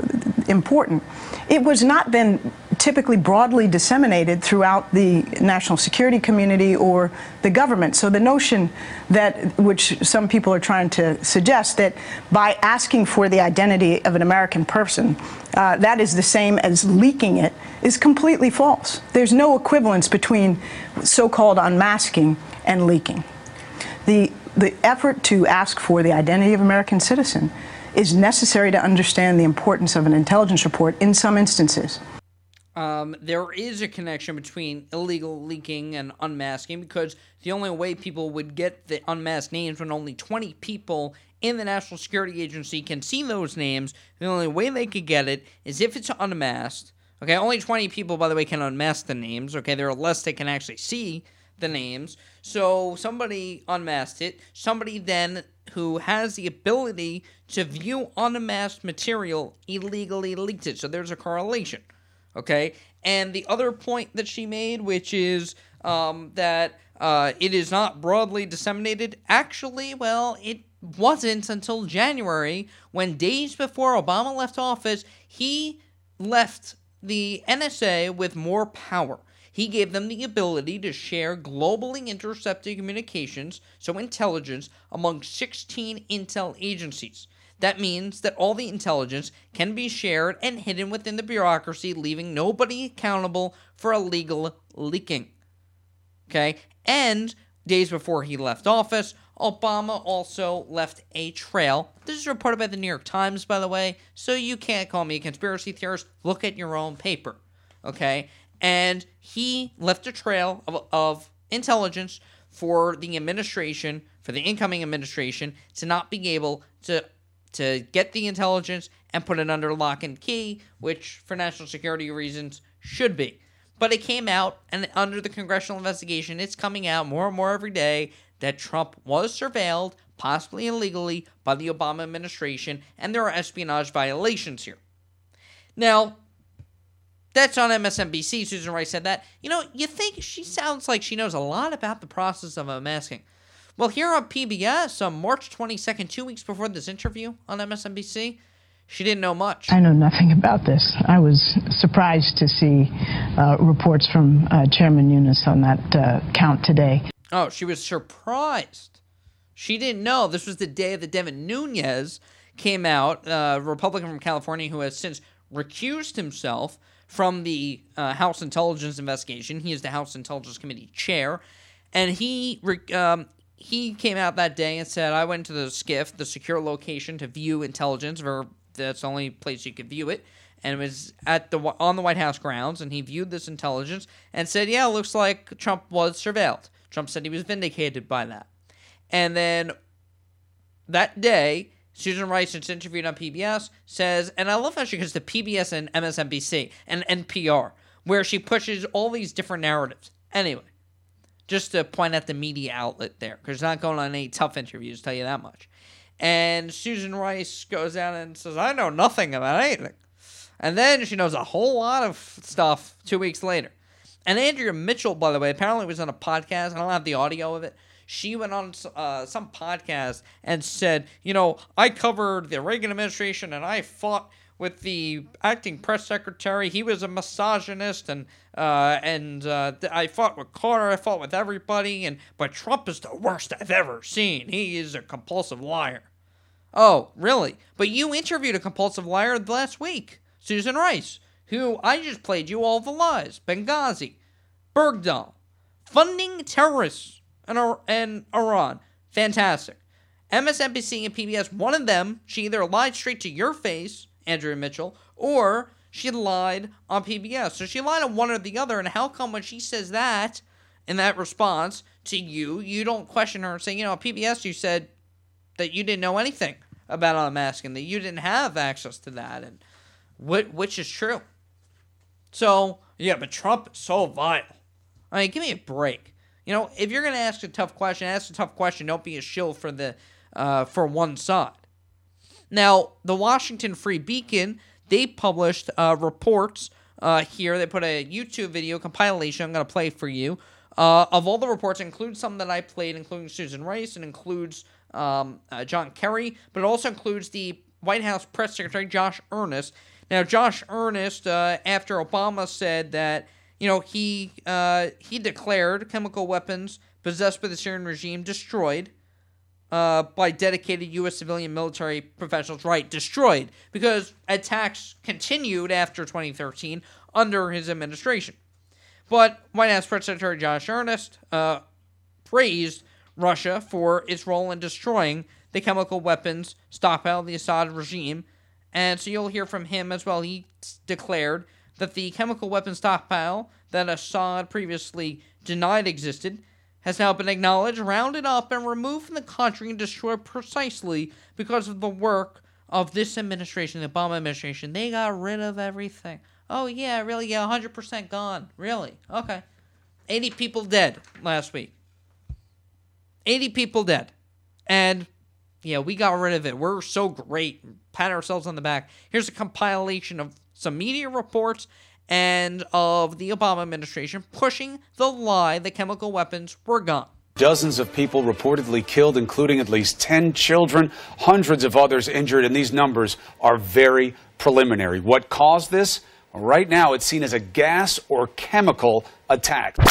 important. It was not then typically broadly disseminated throughout the national security community or the government. So the notion that, which some people are trying to suggest, that by asking for the identity of an American person, uh, that is the same as leaking it, is completely false. There's no equivalence between so-called unmasking and leaking. The the effort to ask for the identity of American citizen is necessary to understand the importance of an intelligence report in some instances. Um, there is a connection between illegal leaking and unmasking because the only way people would get the unmasked names when only 20 people in the National Security Agency can see those names, the only way they could get it is if it's unmasked. Okay, only 20 people, by the way, can unmask the names. Okay, there are less that can actually see the names. So somebody unmasked it. Somebody then who has the ability to view unmasked material illegally leaked it. So there's a correlation. Okay. And the other point that she made, which is um, that uh, it is not broadly disseminated, actually, well, it wasn't until January when days before Obama left office, he left the NSA with more power. He gave them the ability to share globally intercepted communications, so intelligence, among 16 intel agencies. That means that all the intelligence can be shared and hidden within the bureaucracy, leaving nobody accountable for illegal leaking. Okay? And days before he left office, Obama also left a trail. This is reported by the New York Times, by the way, so you can't call me a conspiracy theorist. Look at your own paper. Okay? And he left a trail of, of intelligence for the administration, for the incoming administration, to not be able to to get the intelligence and put it under lock and key, which for national security reasons should be. But it came out, and under the congressional investigation, it's coming out more and more every day that Trump was surveilled, possibly illegally, by the Obama administration, and there are espionage violations here. Now, that's on MSNBC. Susan Rice said that. You know, you think she sounds like she knows a lot about the process of unmasking. Well, here on PBS on March 22nd, two weeks before this interview on MSNBC, she didn't know much. I know nothing about this. I was surprised to see uh, reports from uh, Chairman Nunes on that uh, count today. Oh, she was surprised. She didn't know. This was the day that Devin Nunes came out, a uh, Republican from California who has since recused himself from the uh, House Intelligence Investigation. He is the House Intelligence Committee chair, and he um, he came out that day and said, "I went to the SCIF, the secure location, to view intelligence. That's the only place you could view it." And it was at the on the White House grounds, and he viewed this intelligence and said, "Yeah, looks like Trump was surveilled." Trump said he was vindicated by that. And then that day, Susan Rice, that's interviewed on PBS, says, and I love how she goes to PBS and MSNBC and NPR, where she pushes all these different narratives. Anyway, just to point at the media outlet there, because not going on any tough interviews, tell you that much. And Susan Rice goes out and says, I know nothing about anything. And then she knows a whole lot of stuff two weeks later. And Andrea Mitchell, by the way, apparently was on a podcast. I don't have the audio of it she went on uh, some podcast and said, you know, I covered the Reagan administration and I fought with the acting press secretary. He was a misogynist, and uh, and uh, I fought with Carter. I fought with everybody, and but Trump is the worst I've ever seen. He is a compulsive liar. Oh, really? But you interviewed a compulsive liar last week, Susan Rice, who I just played you all the lies. Benghazi, Bergdahl, funding terrorists and, and Iran. Fantastic. MSNBC and PBS, one of them, she either lied straight to your face, Andrea Mitchell, or she lied on PBS. So she lied on one or the other. And how come when she says that in that response to you, you don't question her and say, you know, PBS, you said that you didn't know anything about unmasking, that you didn't have access to that, and which is true. So, yeah, but Trump is so vile. I mean, give me a break. You know, if you're going to ask a tough question, ask a tough question. Don't be a shill for the uh, for one side. Now, the Washington Free Beacon they published uh, reports uh, here. They put a YouTube video compilation. I'm going to play for you uh, of all the reports. Includes some that I played, including Susan Rice, and includes um, uh, John Kerry, but it also includes the White House press secretary Josh Earnest. Now, Josh Earnest, uh, after Obama said that you know, he he declared chemical weapons possessed by the Syrian regime destroyed uh, by dedicated U.S. civilian military professionals. Right, destroyed because attacks continued after 2013 under his administration. But White House Press Secretary Josh Earnest uh, praised Russia for its role in destroying the chemical weapons stockpile of the Assad regime. And so you'll hear from him as well. He declared that the chemical weapons stockpile that Assad previously denied existed has now been acknowledged, rounded up, and removed from the country and destroyed precisely because of the work of this administration, the Obama administration. They got rid of everything. Oh, yeah, really? Yeah, 100% gone. Really? Okay. 80 people dead last week. 80 people dead. And yeah, we got rid of it. We're so great. Pat ourselves on the back. Here's a compilation of some media reports and of the Obama administration pushing the lie that chemical weapons were gone. Dozens of people reportedly killed, including at least 10 children, hundreds of others injured, and these numbers are very preliminary. What caused this? Right now, it's seen as a gas or chemical attack. Do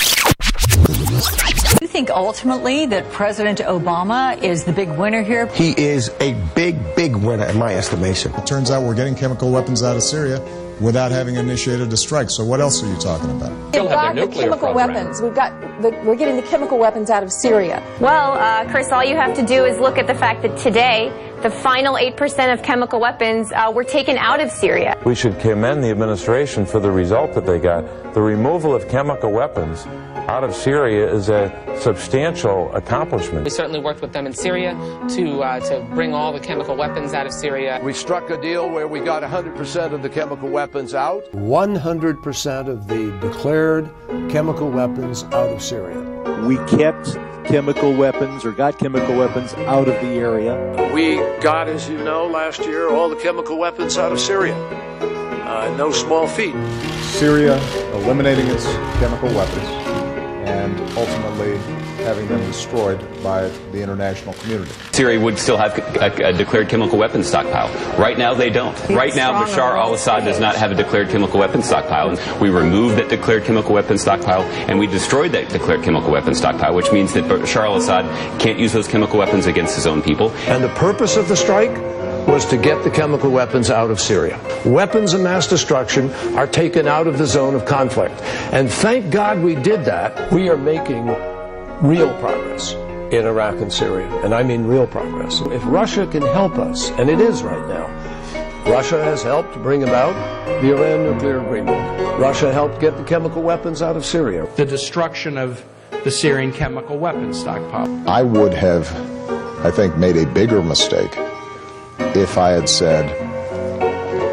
you think ultimately that President Obama is the big winner here? He is a big, big winner in my estimation. It turns out we're getting chemical weapons out of Syria without having initiated a strike. So what else are you talking about? We've got the chemical program. weapons. We've got the, we're getting the chemical weapons out of Syria. Well, uh, Chris, all you have to do is look at the fact that today the final 8% of chemical weapons uh, were taken out of Syria. We should commend the administration for the result that they got. The removal of chemical weapons out of Syria is a substantial accomplishment. We certainly worked with them in Syria to, uh, to bring all the chemical weapons out of Syria. We struck a deal where we got 100% of the chemical weapons out. 100% of the declared chemical weapons out of Syria. We kept chemical weapons or got chemical weapons out of the area. We got, as you know, last year all the chemical weapons out of Syria. Uh, no small feat. Syria eliminating its chemical weapons and ultimately having them destroyed by the international community. Syria would still have a, a declared chemical weapons stockpile. Right now, they don't. right now, Bashar al-Assad does not have a declared chemical weapons stockpile. And we removed that declared chemical weapons stockpile, and we destroyed that declared chemical weapons stockpile, which means that Bashar al-Assad can't use those chemical weapons against his own people. And the purpose of the strike was to get the chemical weapons out of Syria. Weapons of mass destruction are taken out of the zone of conflict. And thank God we did that. We are making real progress in Iraq and Syria. And I mean real progress. If Russia can help us, and it is right now, Russia has helped bring about the Iran nuclear agreement. Russia helped get the chemical weapons out of Syria. The destruction of the Syrian chemical weapons stockpile. I would have, I think, made a bigger mistake if I had said,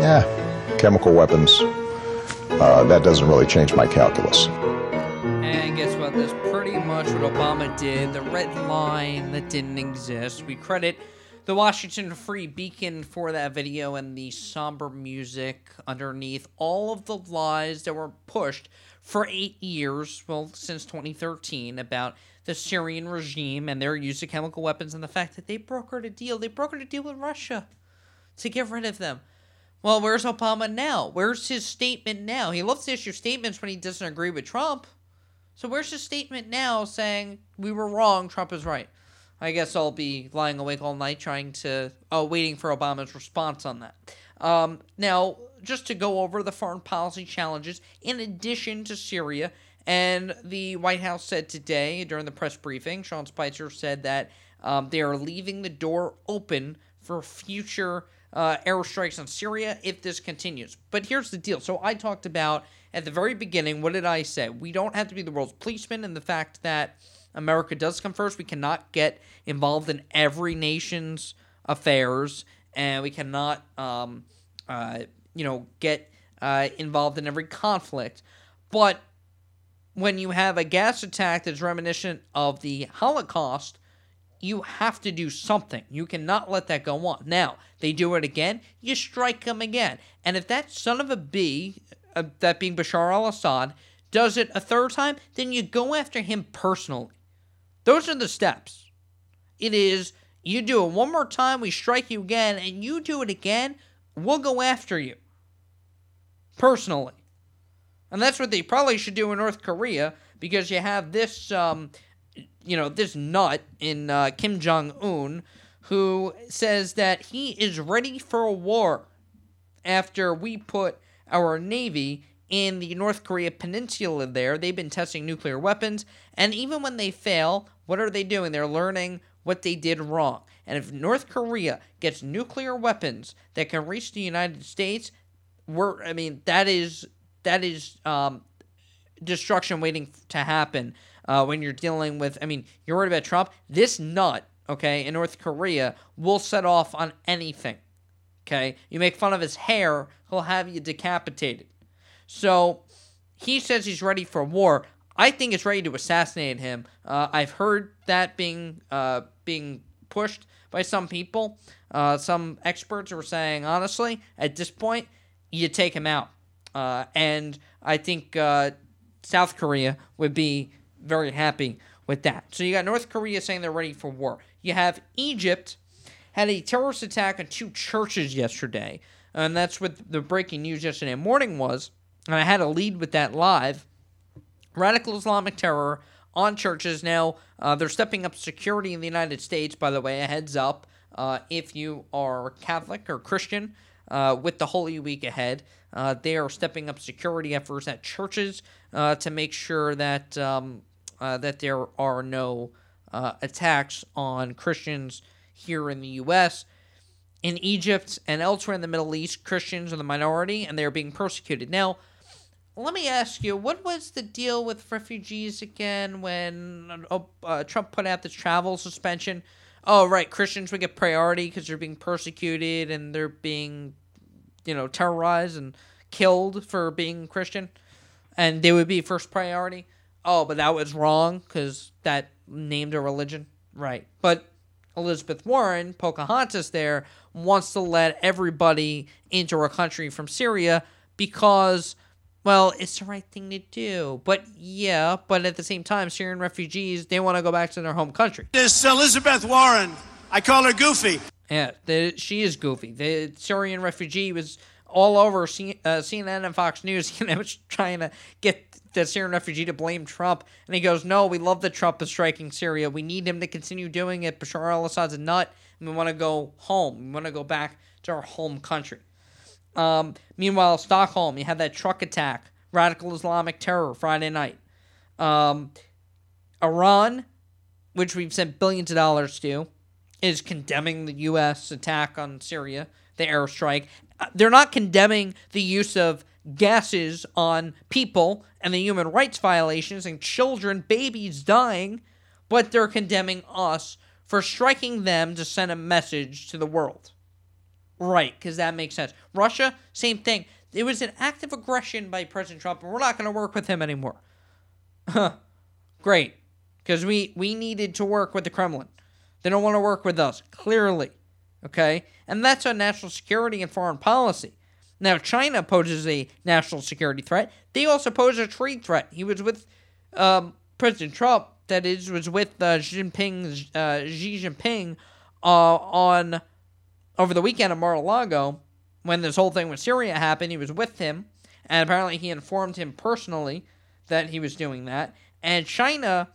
yeah, chemical weapons, uh, that doesn't really change my calculus. And guess what? That's pretty much what Obama did. The red line that didn't exist. We credit the Washington Free Beacon for that video and the somber music underneath all of the lies that were pushed for eight years, well, since 2013, about the Syrian regime and their use of chemical weapons and the fact that they brokered a deal. They brokered a deal with Russia to get rid of them. Well, where's Obama now? Where's his statement now? He loves to issue statements when he doesn't agree with Trump. So where's his statement now saying we were wrong, Trump is right? I guess I'll be lying awake all night trying to, oh, waiting for Obama's response on that. Um, now, just to go over the foreign policy challenges, in addition to Syria, and the White House said today during the press briefing, Sean Spicer said that um, they are leaving the door open for future uh, airstrikes on Syria if this continues. But here's the deal. So I talked about at the very beginning, what did I say? We don't have to be the world's policeman, and the fact that America does come first. We cannot get involved in every nation's affairs, and we cannot, um, uh, you know, get uh, involved in every conflict. But when you have a gas attack that's reminiscent of the Holocaust, you have to do something. You cannot let that go on. Now, they do it again, you strike them again. And if that son of a bee, uh, that being Bashar al Assad, does it a third time, then you go after him personally. Those are the steps. It is you do it one more time, we strike you again, and you do it again, we'll go after you. Personally. And that's what they probably should do in North Korea because you have this, um, you know, this nut in uh, Kim Jong Un who says that he is ready for a war after we put our Navy in the North Korea peninsula there. They've been testing nuclear weapons, and even when they fail, what are they doing? They're learning what they did wrong. And if North Korea gets nuclear weapons that can reach the United States, we're I mean that is that is um, destruction waiting to happen uh, when you're dealing with. I mean, you're worried about Trump. This nut, okay, in North Korea will set off on anything. Okay, you make fun of his hair, he'll have you decapitated. So he says he's ready for war. I think it's ready to assassinate him. Uh, I've heard that being uh, being pushed by some people. Uh, some experts are saying, honestly, at this point, you take him out. Uh, and I think uh, South Korea would be very happy with that. So you got North Korea saying they're ready for war. You have Egypt had a terrorist attack on two churches yesterday, and that's what the breaking news yesterday morning was and I had to lead with that live. Radical Islamic terror on churches. Now, uh, they're stepping up security in the United States, by the way, a heads up. Uh, if you are Catholic or Christian uh, with the Holy Week ahead, uh, they are stepping up security efforts at churches uh, to make sure that um, uh, that there are no attacks on Christians here in the U.S. In Egypt and elsewhere in the Middle East, Christians are the minority and they are being persecuted. Now, let me ask you, what was the deal with refugees again when uh, uh, Trump put out this travel suspension? Oh, right, Christians would get priority because they're being persecuted and they're being, you know, terrorized and killed for being Christian, and they would be first priority. Oh, but that was wrong because that named a religion, right? But Elizabeth Warren, Pocahontas, there wants to let everybody into our country from Syria because well, it's the right thing to do. But yeah, but at the same time, Syrian refugees, they want to go back to their home country. This Elizabeth Warren, I call her goofy. Yeah, the, she is goofy. The Syrian refugee was all over C- uh, CNN and Fox News. You know, trying to get the Syrian refugee to blame Trump, and he goes, "No, we love that Trump is striking Syria. We need him to continue doing it. Bashar al-Assad's a nut, and we want to go home. We want to go back to our home country." Um, meanwhile, Stockholm, you had that truck attack, radical Islamic terror Friday night. Um, Iran, which we've sent billions of dollars to, is condemning the U.S. attack on Syria, the airstrike. Uh, They're not condemning the use of gases on people and the human rights violations and children, babies dying, but they're condemning us for striking them to send a message to the world. Right, because that makes sense. Russia, same thing. It was an act of aggression by President Trump, and we're not going to work with him anymore. Great, because we we needed to work with the Kremlin. They don't want to work with us, clearly. Okay, and that's on national security and foreign policy. Now, China poses a national security threat. They also pose a trade threat. He was with um, President Trump, that is, was with uh, Jinping, uh, Xi Jinping uh, on over the weekend in Mar-a-Lago when this whole thing with Syria happened. He was with him, and apparently he informed him personally that he was doing that. And China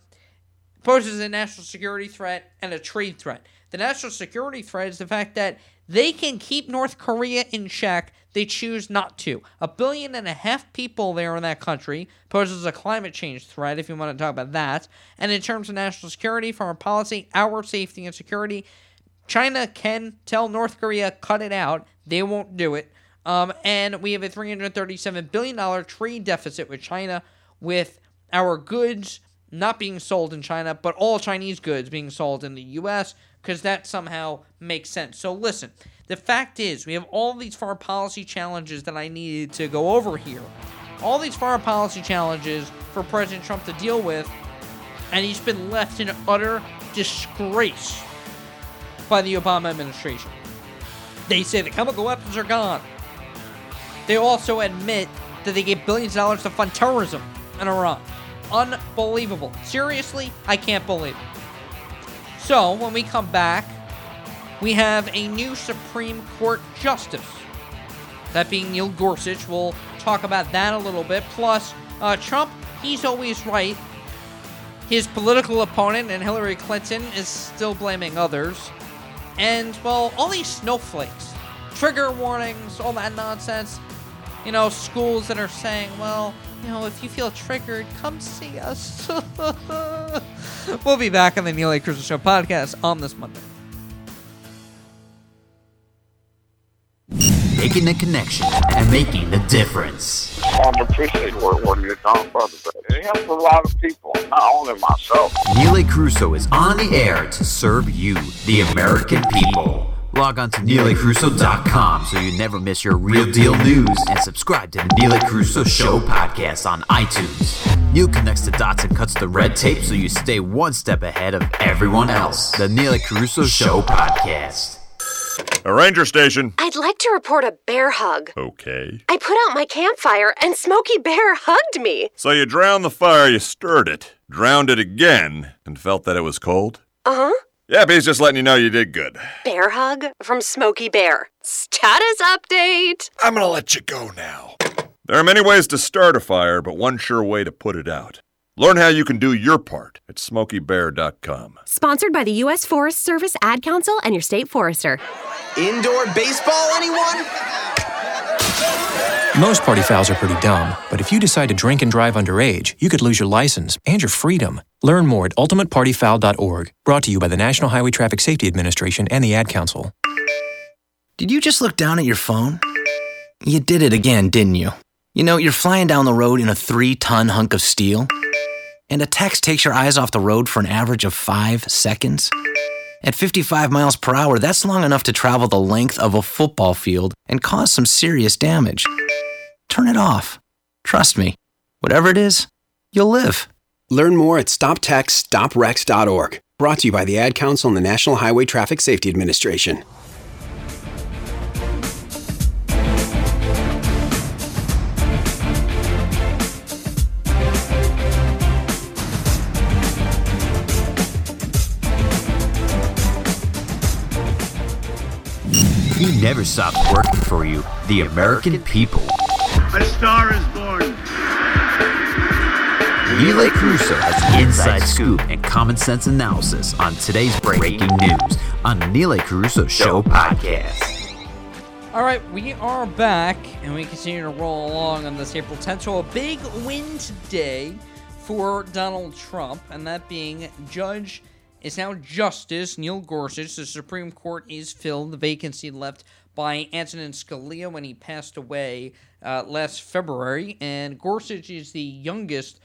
poses a national security threat and a trade threat. The national security threat is the fact that they can keep North Korea in check. They choose not to. A billion and a half people there in that country poses a climate change threat, if you want to talk about that. And in terms of national security, foreign policy, our safety and security, China can tell North Korea, cut it out. They won't do it. Um, and we have a $337 billion trade deficit with China, with our goods not being sold in China, but all Chinese goods being sold in the U.S., because that somehow makes sense. So listen, the fact is, we have all these foreign policy challenges that I needed to go over here. All these foreign policy challenges for President Trump to deal with, and he's been left in utter disgrace by the Obama administration. They say the chemical weapons are gone. They also admit that they gave billions of dollars to fund terrorism in Iran. Unbelievable. Seriously, I can't believe it. So, when we come back, we have a new Supreme Court justice. That being Neil Gorsuch. We'll talk about that a little bit. Plus, uh, Trump, he's always right. His political opponent and Hillary Clinton is still blaming others. And, well, all these snowflakes, trigger warnings, all that nonsense. You know, schools that are saying, well, you know, if you feel triggered, come see us. we'll be back on the Neil A. Carousso Show podcast on this Monday. Making the connection and making the difference. I appreciate what, what you're talking about today. It helps a lot of people, not only myself. Neil A. Carousso is on the air to serve you, the American people. Log on to NeilACarousso.com so you never miss your real deal news and subscribe to the Neely Crusoe Show podcast on iTunes. Neil connects the dots and cuts the red tape so you stay one step ahead of everyone else. The Neil A. Carousso Show podcast. A ranger station. I'd like to report a bear hug. Okay. I put out my campfire and Smokey Bear hugged me. So you drowned the fire, you stirred it, drowned it again, and felt that it was cold? Uh huh. Yep, he's just letting you know you did good. Bear hug from Smokey Bear. Status update. I'm gonna let you go now. There are many ways to start a fire, but one sure way to put it out. Learn how you can do your part at SmokeyBear.com. Sponsored by the U.S. Forest Service, Ad Council, and your state forester. Indoor baseball, anyone? Most party fouls are pretty dumb, but if you decide to drink and drive underage, you could lose your license and your freedom. Learn more at ultimatepartyfoul.org. Brought to you by the National Highway Traffic Safety Administration and the Ad Council. Did you just look down at your phone? You did it again, didn't you? You know, you're flying down the road in a three ton hunk of steel, and a text takes your eyes off the road for an average of five seconds. At 55 miles per hour, that's long enough to travel the length of a football field and cause some serious damage. Turn it off. Trust me, whatever it is, you'll live. Learn more at stoptextsstopwrecks.org. Brought to you by the Ad Council and the National Highway Traffic Safety Administration. Never stops working for you, the American people. A star is born. Neil A. Carousso has the inside scoop and common sense analysis on today's breaking news on the Neil A. Carousso Show podcast. All right, we are back, and we continue to roll along on this April 10th. So, a big win today for Donald Trump, and that being Judge is now Justice Neil Gorsuch. The Supreme Court is filled, the vacancy left by Antonin Scalia when he passed away uh, last February, and Gorsuch is the youngest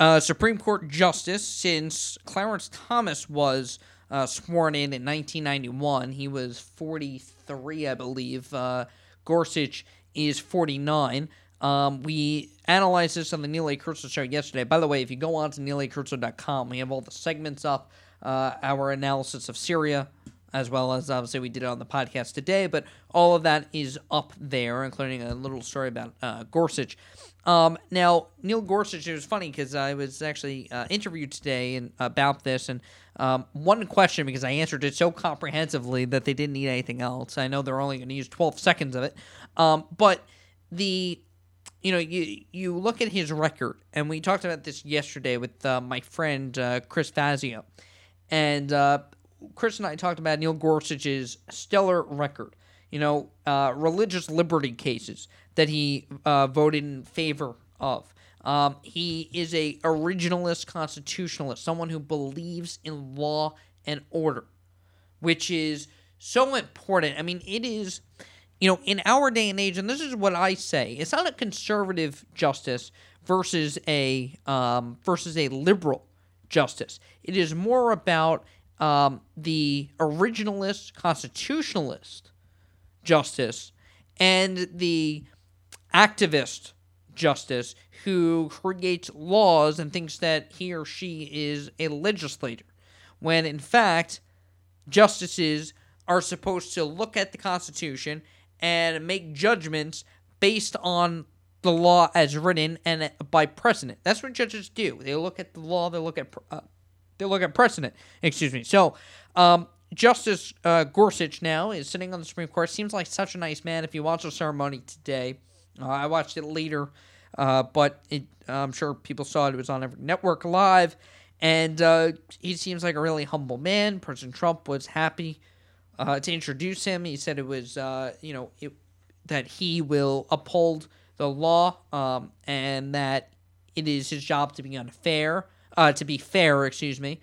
uh, Supreme Court justice since Clarence Thomas was uh, sworn in in 1991. He was 43, I believe. Uh, Gorsuch is 49. Um, we analyzed this on the Neil A. Carousso show yesterday. By the way, if you go on to neilacarousso.com, we have all the segments up, uh, our analysis of Syria, as well as obviously we did it on the podcast today, but all of that is up there, including a little story about uh, Gorsuch. Um, now, Neil Gorsuch, it was funny because I was actually uh, interviewed today and, about this, and um, one question because I answered it so comprehensively that they didn't need anything else. I know they're only going to use 12 seconds of it, um, but the you know you you look at his record, and we talked about this yesterday with uh, my friend uh, Chris Fazio, and uh, Chris and I talked about Neil Gorsuch's stellar record. You know, uh, religious liberty cases that he uh, voted in favor of. Um, he is a originalist constitutionalist, someone who believes in law and order, which is so important. I mean, it is, you know, in our day and age, and this is what I say: it's not a conservative justice versus a um, versus a liberal justice. It is more about um, the originalist constitutionalist justice and the activist justice who creates laws and thinks that he or she is a legislator, when in fact, justices are supposed to look at the Constitution and make judgments based on the law as written and by precedent. That's what judges do. They look at the law. They look at uh, they look at precedent. Excuse me. So, um, Justice uh, Gorsuch now is sitting on the Supreme Court. Seems like such a nice man. If you watch the ceremony today, uh, I watched it later, uh, but it, I'm sure people saw it. It was on every network live, and uh, he seems like a really humble man. President Trump was happy uh, to introduce him. He said it was, you know, it, that he will uphold the law um, and that it is his job to be unfair, to be fair. Excuse me.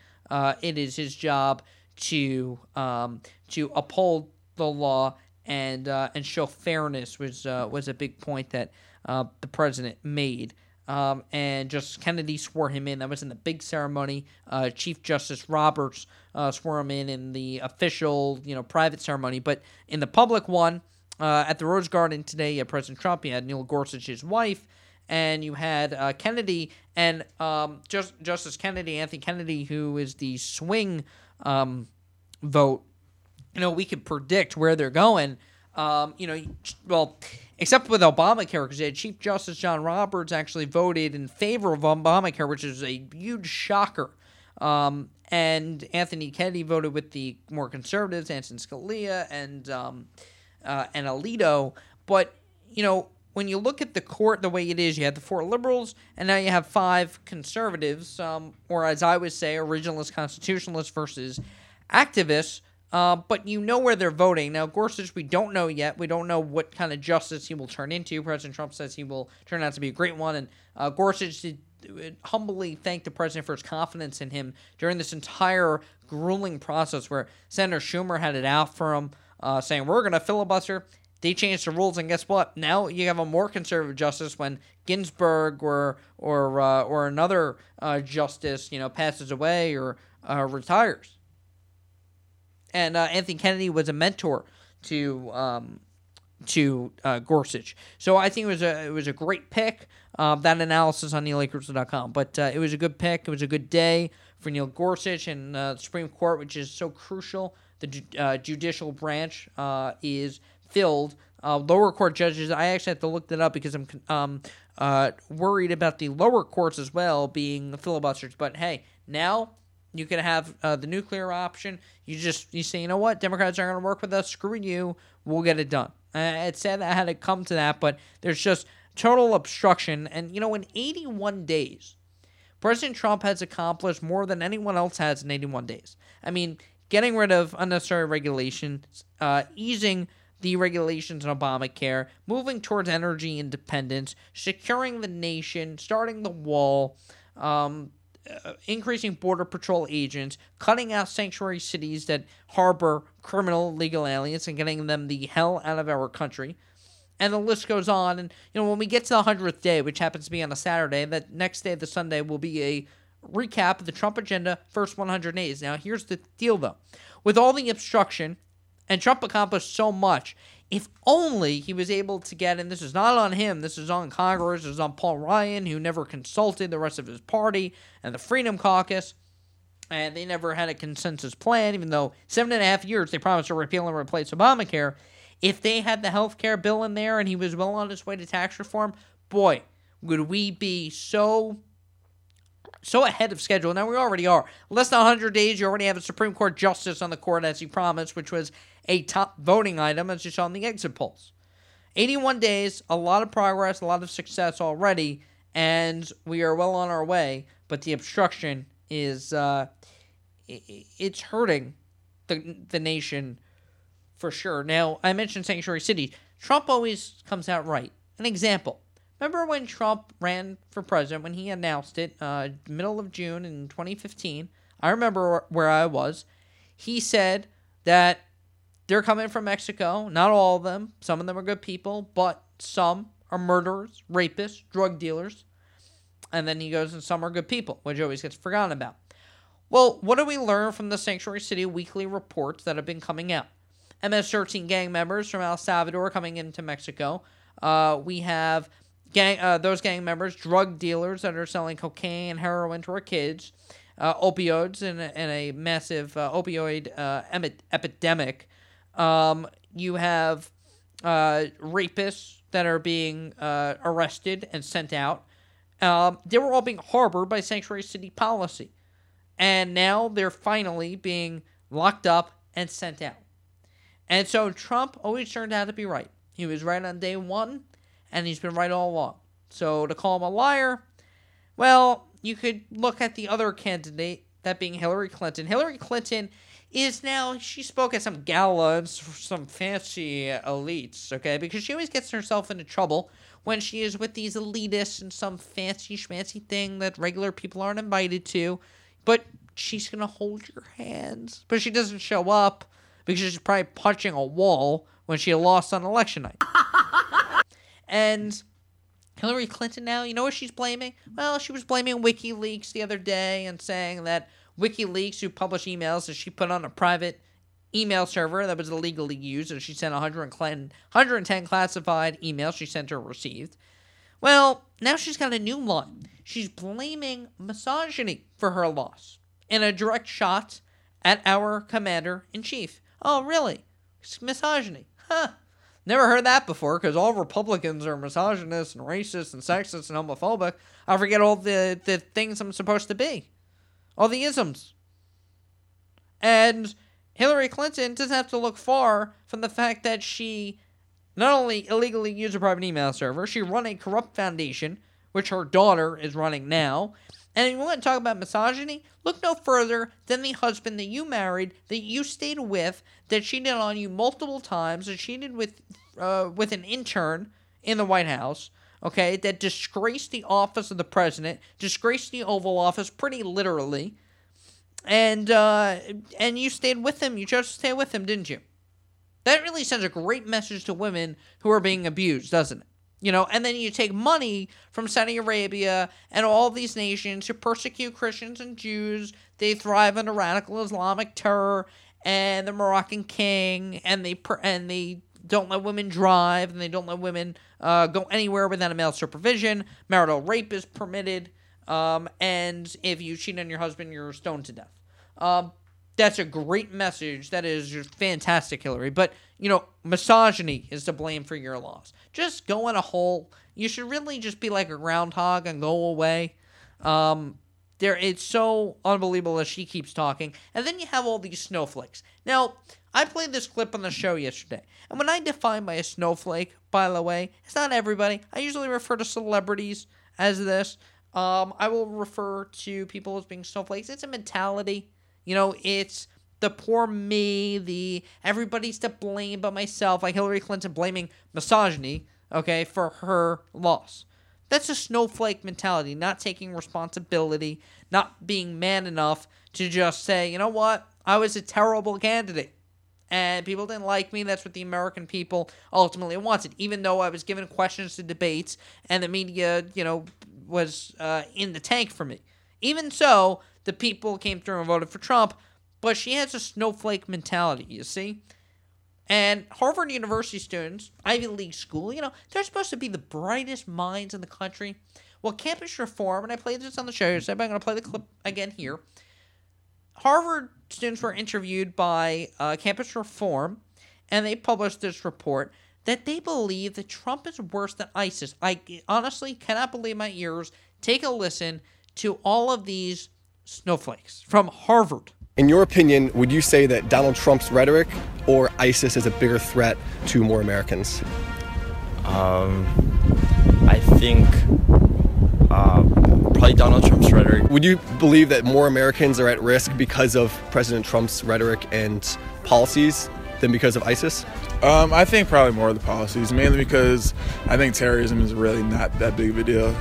it is his job to um, to uphold the law and uh, and show fairness was uh, was a big point that uh, the president made. Um, and just Kennedy swore him in. That was in the big ceremony. Uh, Chief Justice Roberts uh, swore him in in the official, you know, private ceremony. But in the public one uh, at the Rose Garden today, President Trump, you had Neil Gorsuch, his wife, and you had Kennedy and um, just Justice Kennedy, Anthony Kennedy, who is the swing um, vote, you know, we could predict where they're going. Um, you know, well, except with Obamacare, because Chief Justice John Roberts actually voted in favor of Obamacare, which is a huge shocker. Um, and Anthony Kennedy voted with the more conservatives, Antonin Scalia and um, uh, and Alito. But you know, when you look at the court the way it is, you have the four liberals, and now you have five conservatives, um, or as I would say, originalist constitutionalists versus activists. Uh, but you know where they're voting. Now, Gorsuch, we don't know yet. We don't know what kind of justice he will turn into. President Trump says he will turn out to be a great one. And uh, Gorsuch did, humbly thank the president for his confidence in him during this entire grueling process where Senator Schumer had it out for him, uh, saying, We're going to filibuster. They changed the rules, and guess what? Now you have a more conservative justice when Ginsburg or or uh, or another uh, justice, you know, passes away or uh, retires and uh, Anthony Kennedy was a mentor to um, to uh, Gorsuch. So I think it was a it was a great pick. Uh, that analysis on neilacarousso.com. But uh, it was a good pick. It was a good day for Neil Gorsuch and uh, the Supreme Court, which is so crucial. The uh, judicial branch uh, is filled. lower court judges, I actually have to look that up because I'm um, worried about the lower courts as well being filibusters. But hey, now You can have uh, the nuclear option. You just you say, you know what, Democrats aren't going to work with us. Screw you. We'll get it done. Uh, it's sad that I had to come to that, but there's just total obstruction. And you know, in 81 days, President Trump has accomplished more than anyone else has in 81 days. I mean, getting rid of unnecessary regulations, uh, easing the regulations in Obamacare, moving towards energy independence, securing the nation, starting the wall, um, uh, increasing border patrol agents, cutting out sanctuary cities that harbor criminal legal aliens and getting them the hell out of our country. And the list goes on. And, you know, when we get to the 100th day, which happens to be on a Saturday, that next day, the Sunday, will be a recap the Trump agenda first 100 days. Now, here's the deal, though. With all the obstruction, and Trump accomplished so much, if only he was able to get, and this is not on him, this is on Congress, this is on Paul Ryan, who never consulted the rest of his party and the Freedom Caucus, and they never had a consensus plan, even though seven and a half years they promised to repeal and replace Obamacare. If they had the health care bill in there and he was well on his way to tax reform, boy, would we be so so ahead of schedule. Now we already are. Less than 100 days, you already have a Supreme Court justice on the court as he promised, which was a top voting item as you saw in the exit polls. 81 days, a lot of progress, a lot of success already, and we are well on our way. But the obstruction is uh, it's hurting the the nation for sure. Now I mentioned sanctuary cities. Trump always comes out right. An example: Remember when Trump ran for president when he announced it, uh, middle of June in 2015? I remember where I was. He said that they're coming from Mexico. Not all of them. Some of them are good people, but some are murderers, rapists, drug dealers. And then he goes, and some are good people, which always gets forgotten about. Well, what do we learn from the Sanctuary City weekly reports that have been coming out? MS-13 gang members from El Salvador coming into Mexico. Uh, we have gang, uh, those gang members, drug dealers that are selling cocaine, and heroin to our kids, uh, opioids, and and a massive uh, opioid uh, epidemic. Um, you have uh, rapists that are being uh, arrested and sent out. Um, they were all being harbored by sanctuary city policy. And now they're finally being locked up and sent out. And so Trump always turned out to be right. He was right on day one, and he's been right all along. So to call him a liar, well, you could look at the other candidate, that being Hillary Clinton. Hillary Clinton is now she spoke at some gala and some fancy elites, okay? Because she always gets herself into trouble when she is with these elitists and some fancy schmancy thing that regular people aren't invited to. But she's gonna hold your hands, but she doesn't show up because she's probably punching a wall when she lost on election night. And Hillary Clinton now, you know what she's blaming? Well, she was blaming WikiLeaks the other day and saying that WikiLeaks, who published emails that she put on a private email server that was illegally used, and she sent 110 classified emails she sent or received. Well, now she's got a new line. She's blaming misogyny for her loss in a direct shot at our commander in chief. Oh, really? It's misogyny. Huh. Never heard that before because all Republicans are misogynists and racist and sexist and homophobic. I forget all the, the things I'm supposed to be all the isms. And Hillary Clinton doesn't have to look far from the fact that she not only illegally used a private email server, she run a corrupt foundation, which her daughter is running now. And if you want to talk about misogyny, look no further than the husband that you married, that you stayed with, that cheated on you multiple times, that cheated with uh, with an intern in the White House, okay, that disgraced the office of the president, disgraced the Oval Office pretty literally, and uh, and you stayed with him. You chose to stay with him, didn't you? That really sends a great message to women who are being abused, doesn't it? You know, and then you take money from Saudi Arabia and all these nations who persecute Christians and Jews. They thrive under radical Islamic terror and the Moroccan king, and they and they don't let women drive, and they don't let women uh, go anywhere without a male supervision. Marital rape is permitted, um, and if you cheat on your husband, you're stoned to death. Um, that's a great message. That is just fantastic, Hillary. But you know, misogyny is to blame for your loss. Just go in a hole. You should really just be like a groundhog and go away. Um, there it's so unbelievable as she keeps talking. And then you have all these snowflakes. Now, I played this clip on the show yesterday. And when I define by a snowflake, by the way, it's not everybody. I usually refer to celebrities as this. Um, I will refer to people as being snowflakes. It's a mentality. You know, it's the poor me, the everybody's to blame but myself, like Hillary Clinton blaming misogyny, okay, for her loss. That's a snowflake mentality, not taking responsibility, not being man enough to just say, you know what, I was a terrible candidate. And people didn't like me. That's what the American people ultimately wanted. Even though I was given questions to debates and the media, you know, was uh, in the tank for me. Even so, the people came through and voted for Trump. But she has a snowflake mentality, you see? And Harvard University students, Ivy League school, you know, they're supposed to be the brightest minds in the country. Well, campus reform, and I played this on the show yesterday, but I'm going to play the clip again here. Harvard students were interviewed by uh, Campus Reform, and they published this report that they believe that Trump is worse than ISIS. I honestly cannot believe my ears. Take a listen to all of these snowflakes from Harvard. In your opinion, would you say that Donald Trump's rhetoric or ISIS is a bigger threat to more Americans? Um, I think uh, probably Donald Trump's rhetoric. Would you believe that more Americans are at risk because of President Trump's rhetoric and policies than because of ISIS? Um, I think probably more of the policies, mainly because I think terrorism is really not that big of a deal.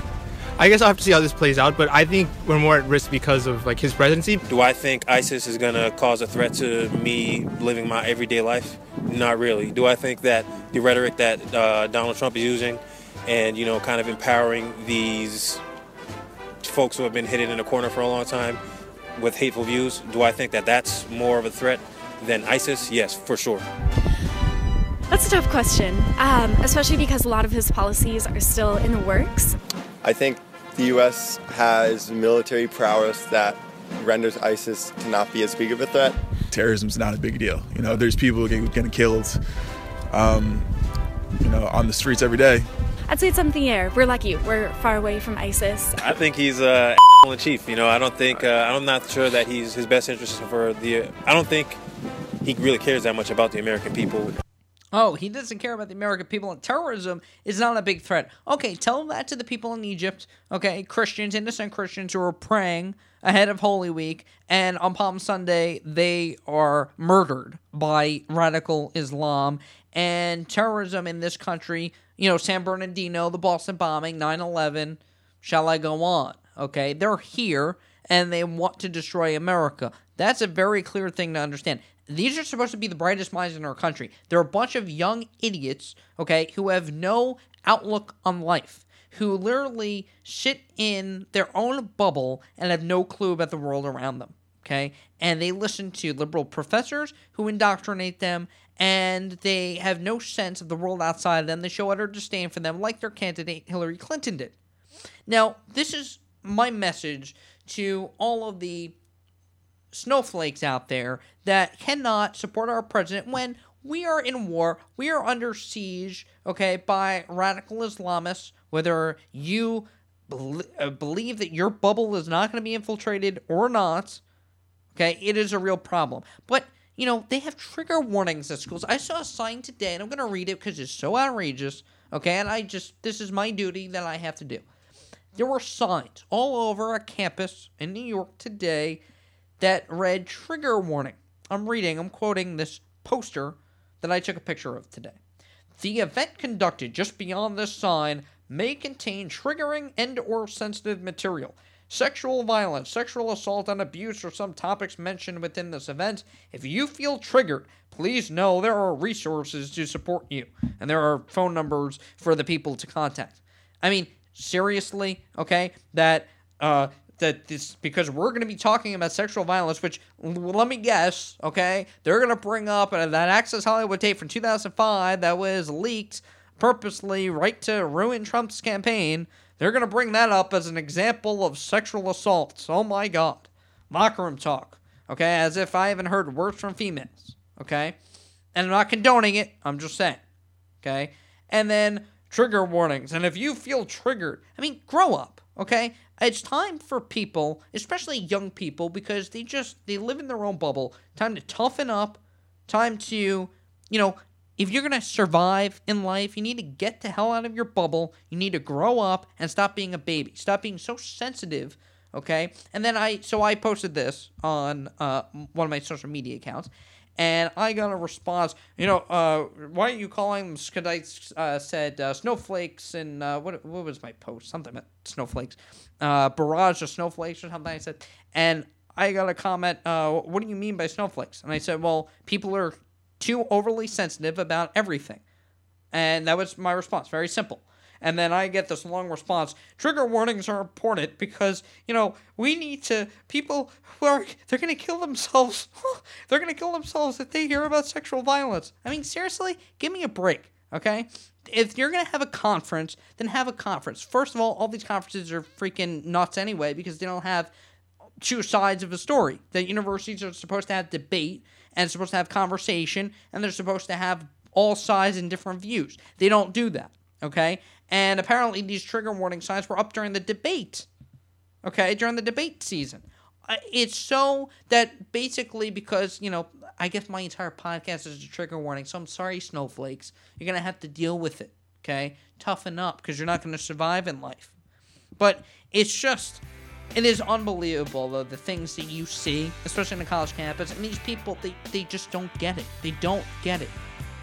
I guess I'll have to see how this plays out, but I think we're more at risk because of like his presidency. Do I think ISIS is gonna cause a threat to me living my everyday life? Not really. Do I think that the rhetoric that uh, Donald Trump is using, and you know, kind of empowering these folks who have been hidden in a corner for a long time with hateful views, do I think that that's more of a threat than ISIS? Yes, for sure. That's a tough question, um, especially because a lot of his policies are still in the works. I think the U.S. has military prowess that renders ISIS to not be as big of a threat. Terrorism's not a big deal. You know, there's people getting, getting killed, um, you know, on the streets every day. I'd say it's up in the air. We're lucky. We're far away from ISIS. I think he's a uh, in chief. You know, I don't think uh, I'm not sure that he's his best interest for the. I don't think he really cares that much about the American people. Oh, he doesn't care about the American people, and terrorism is not a big threat. Okay, tell that to the people in Egypt, okay, Christians, innocent Christians who are praying ahead of Holy Week, and on Palm Sunday, they are murdered by radical Islam. And terrorism in this country, you know, San Bernardino, the Boston bombing, 9 11, shall I go on? Okay, they're here and they want to destroy America. That's a very clear thing to understand these are supposed to be the brightest minds in our country. They're a bunch of young idiots, okay, who have no outlook on life, who literally sit in their own bubble and have no clue about the world around them, okay? And they listen to liberal professors who indoctrinate them, and they have no sense of the world outside of them. They show utter disdain for them, like their candidate Hillary Clinton did. Now, this is my message to all of the snowflakes out there that cannot support our president when we are in war, we are under siege, okay, by radical Islamists, whether you uh, believe that your bubble is not going to be infiltrated or not, okay, it is a real problem. But, you know, they have trigger warnings at schools. I saw a sign today, and I'm going to read it because it's so outrageous, okay, and I just, this is my duty that I have to do. There were signs all over a campus in New York today that read trigger warning. I'm reading, I'm quoting this poster that I took a picture of today. The event conducted just beyond this sign may contain triggering and or sensitive material. Sexual violence, sexual assault and abuse are some topics mentioned within this event. If you feel triggered, please know there are resources to support you and there are phone numbers for the people to contact. I mean, seriously, okay? That uh that this because we're going to be talking about sexual violence, which let me guess, okay, they're going to bring up uh, that Access Hollywood tape from 2005 that was leaked purposely right to ruin Trump's campaign. They're going to bring that up as an example of sexual assaults. Oh my God, locker room talk, okay, as if I haven't heard words from females, okay, and I'm not condoning it. I'm just saying, okay, and then trigger warnings, and if you feel triggered, I mean, grow up, okay It's time for people, especially young people, because they just they live in their own bubble. Time to toughen up. Time to, you know, if you're gonna survive in life, you need to get the hell out of your bubble. You need to grow up and stop being a baby. Stop being so sensitive. Okay. And then I so I posted this on uh, one of my social media accounts, and I got a response. You know, uh, why are you calling them? I uh, said uh, snowflakes and uh, what what was my post? Something about snowflakes, uh, barrage of snowflakes or something. I said, and I got a comment. Uh, what do you mean by snowflakes? And I said, well, people are too overly sensitive about everything, and that was my response. Very simple. And then I get this long response. Trigger warnings are important because, you know, we need to, people who are, they're going to kill themselves. they're going to kill themselves if they hear about sexual violence. I mean, seriously, give me a break, okay? If you're going to have a conference, then have a conference. First of all, all these conferences are freaking nuts anyway because they don't have two sides of a story. The universities are supposed to have debate and supposed to have conversation and they're supposed to have all sides and different views. They don't do that, okay? And apparently, these trigger warning signs were up during the debate. Okay, during the debate season. Uh, it's so that basically, because, you know, I guess my entire podcast is a trigger warning, so I'm sorry, snowflakes. You're going to have to deal with it. Okay? Toughen up because you're not going to survive in life. But it's just, it is unbelievable, though, the things that you see, especially in the college campus. And these people, they, they just don't get it. They don't get it.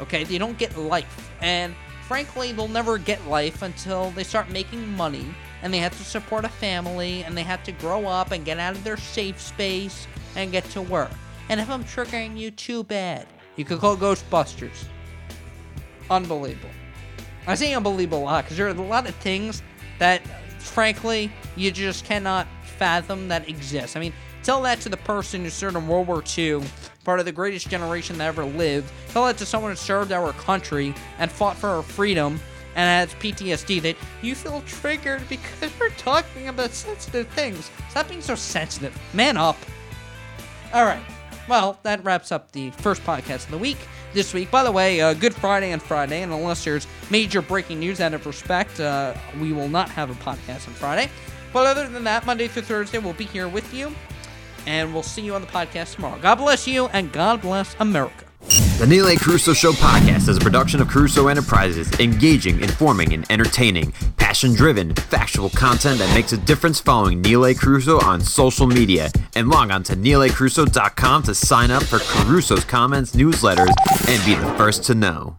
Okay? They don't get life. And frankly, they'll never get life until they start making money and they have to support a family and they have to grow up and get out of their safe space and get to work. And if I'm triggering you, too bad. You could call Ghostbusters. Unbelievable. I say unbelievable a lot because there are a lot of things that, frankly, you just cannot fathom that exist. I mean, tell that to the person who served in World War II part of the greatest generation that ever lived. Tell that to someone who served our country and fought for our freedom and has PTSD that you feel triggered because we're talking about sensitive things. Stop being so sensitive. Man up. All right. Well, that wraps up the first podcast of the week this week. By the way, uh, Good Friday and Friday, and unless there's major breaking news out of respect, uh, we will not have a podcast on Friday. But other than that, Monday through Thursday, we'll be here with you and we'll see you on the podcast tomorrow. God bless you, and God bless America. The Neil A. Carousso Show podcast is a production of Carousso Enterprises, engaging, informing, and entertaining, passion driven, factual content that makes a difference following Neil A. Carousso on social media. And log on to neilacarousso.com to sign up for Carousso's comments, newsletters, and be the first to know.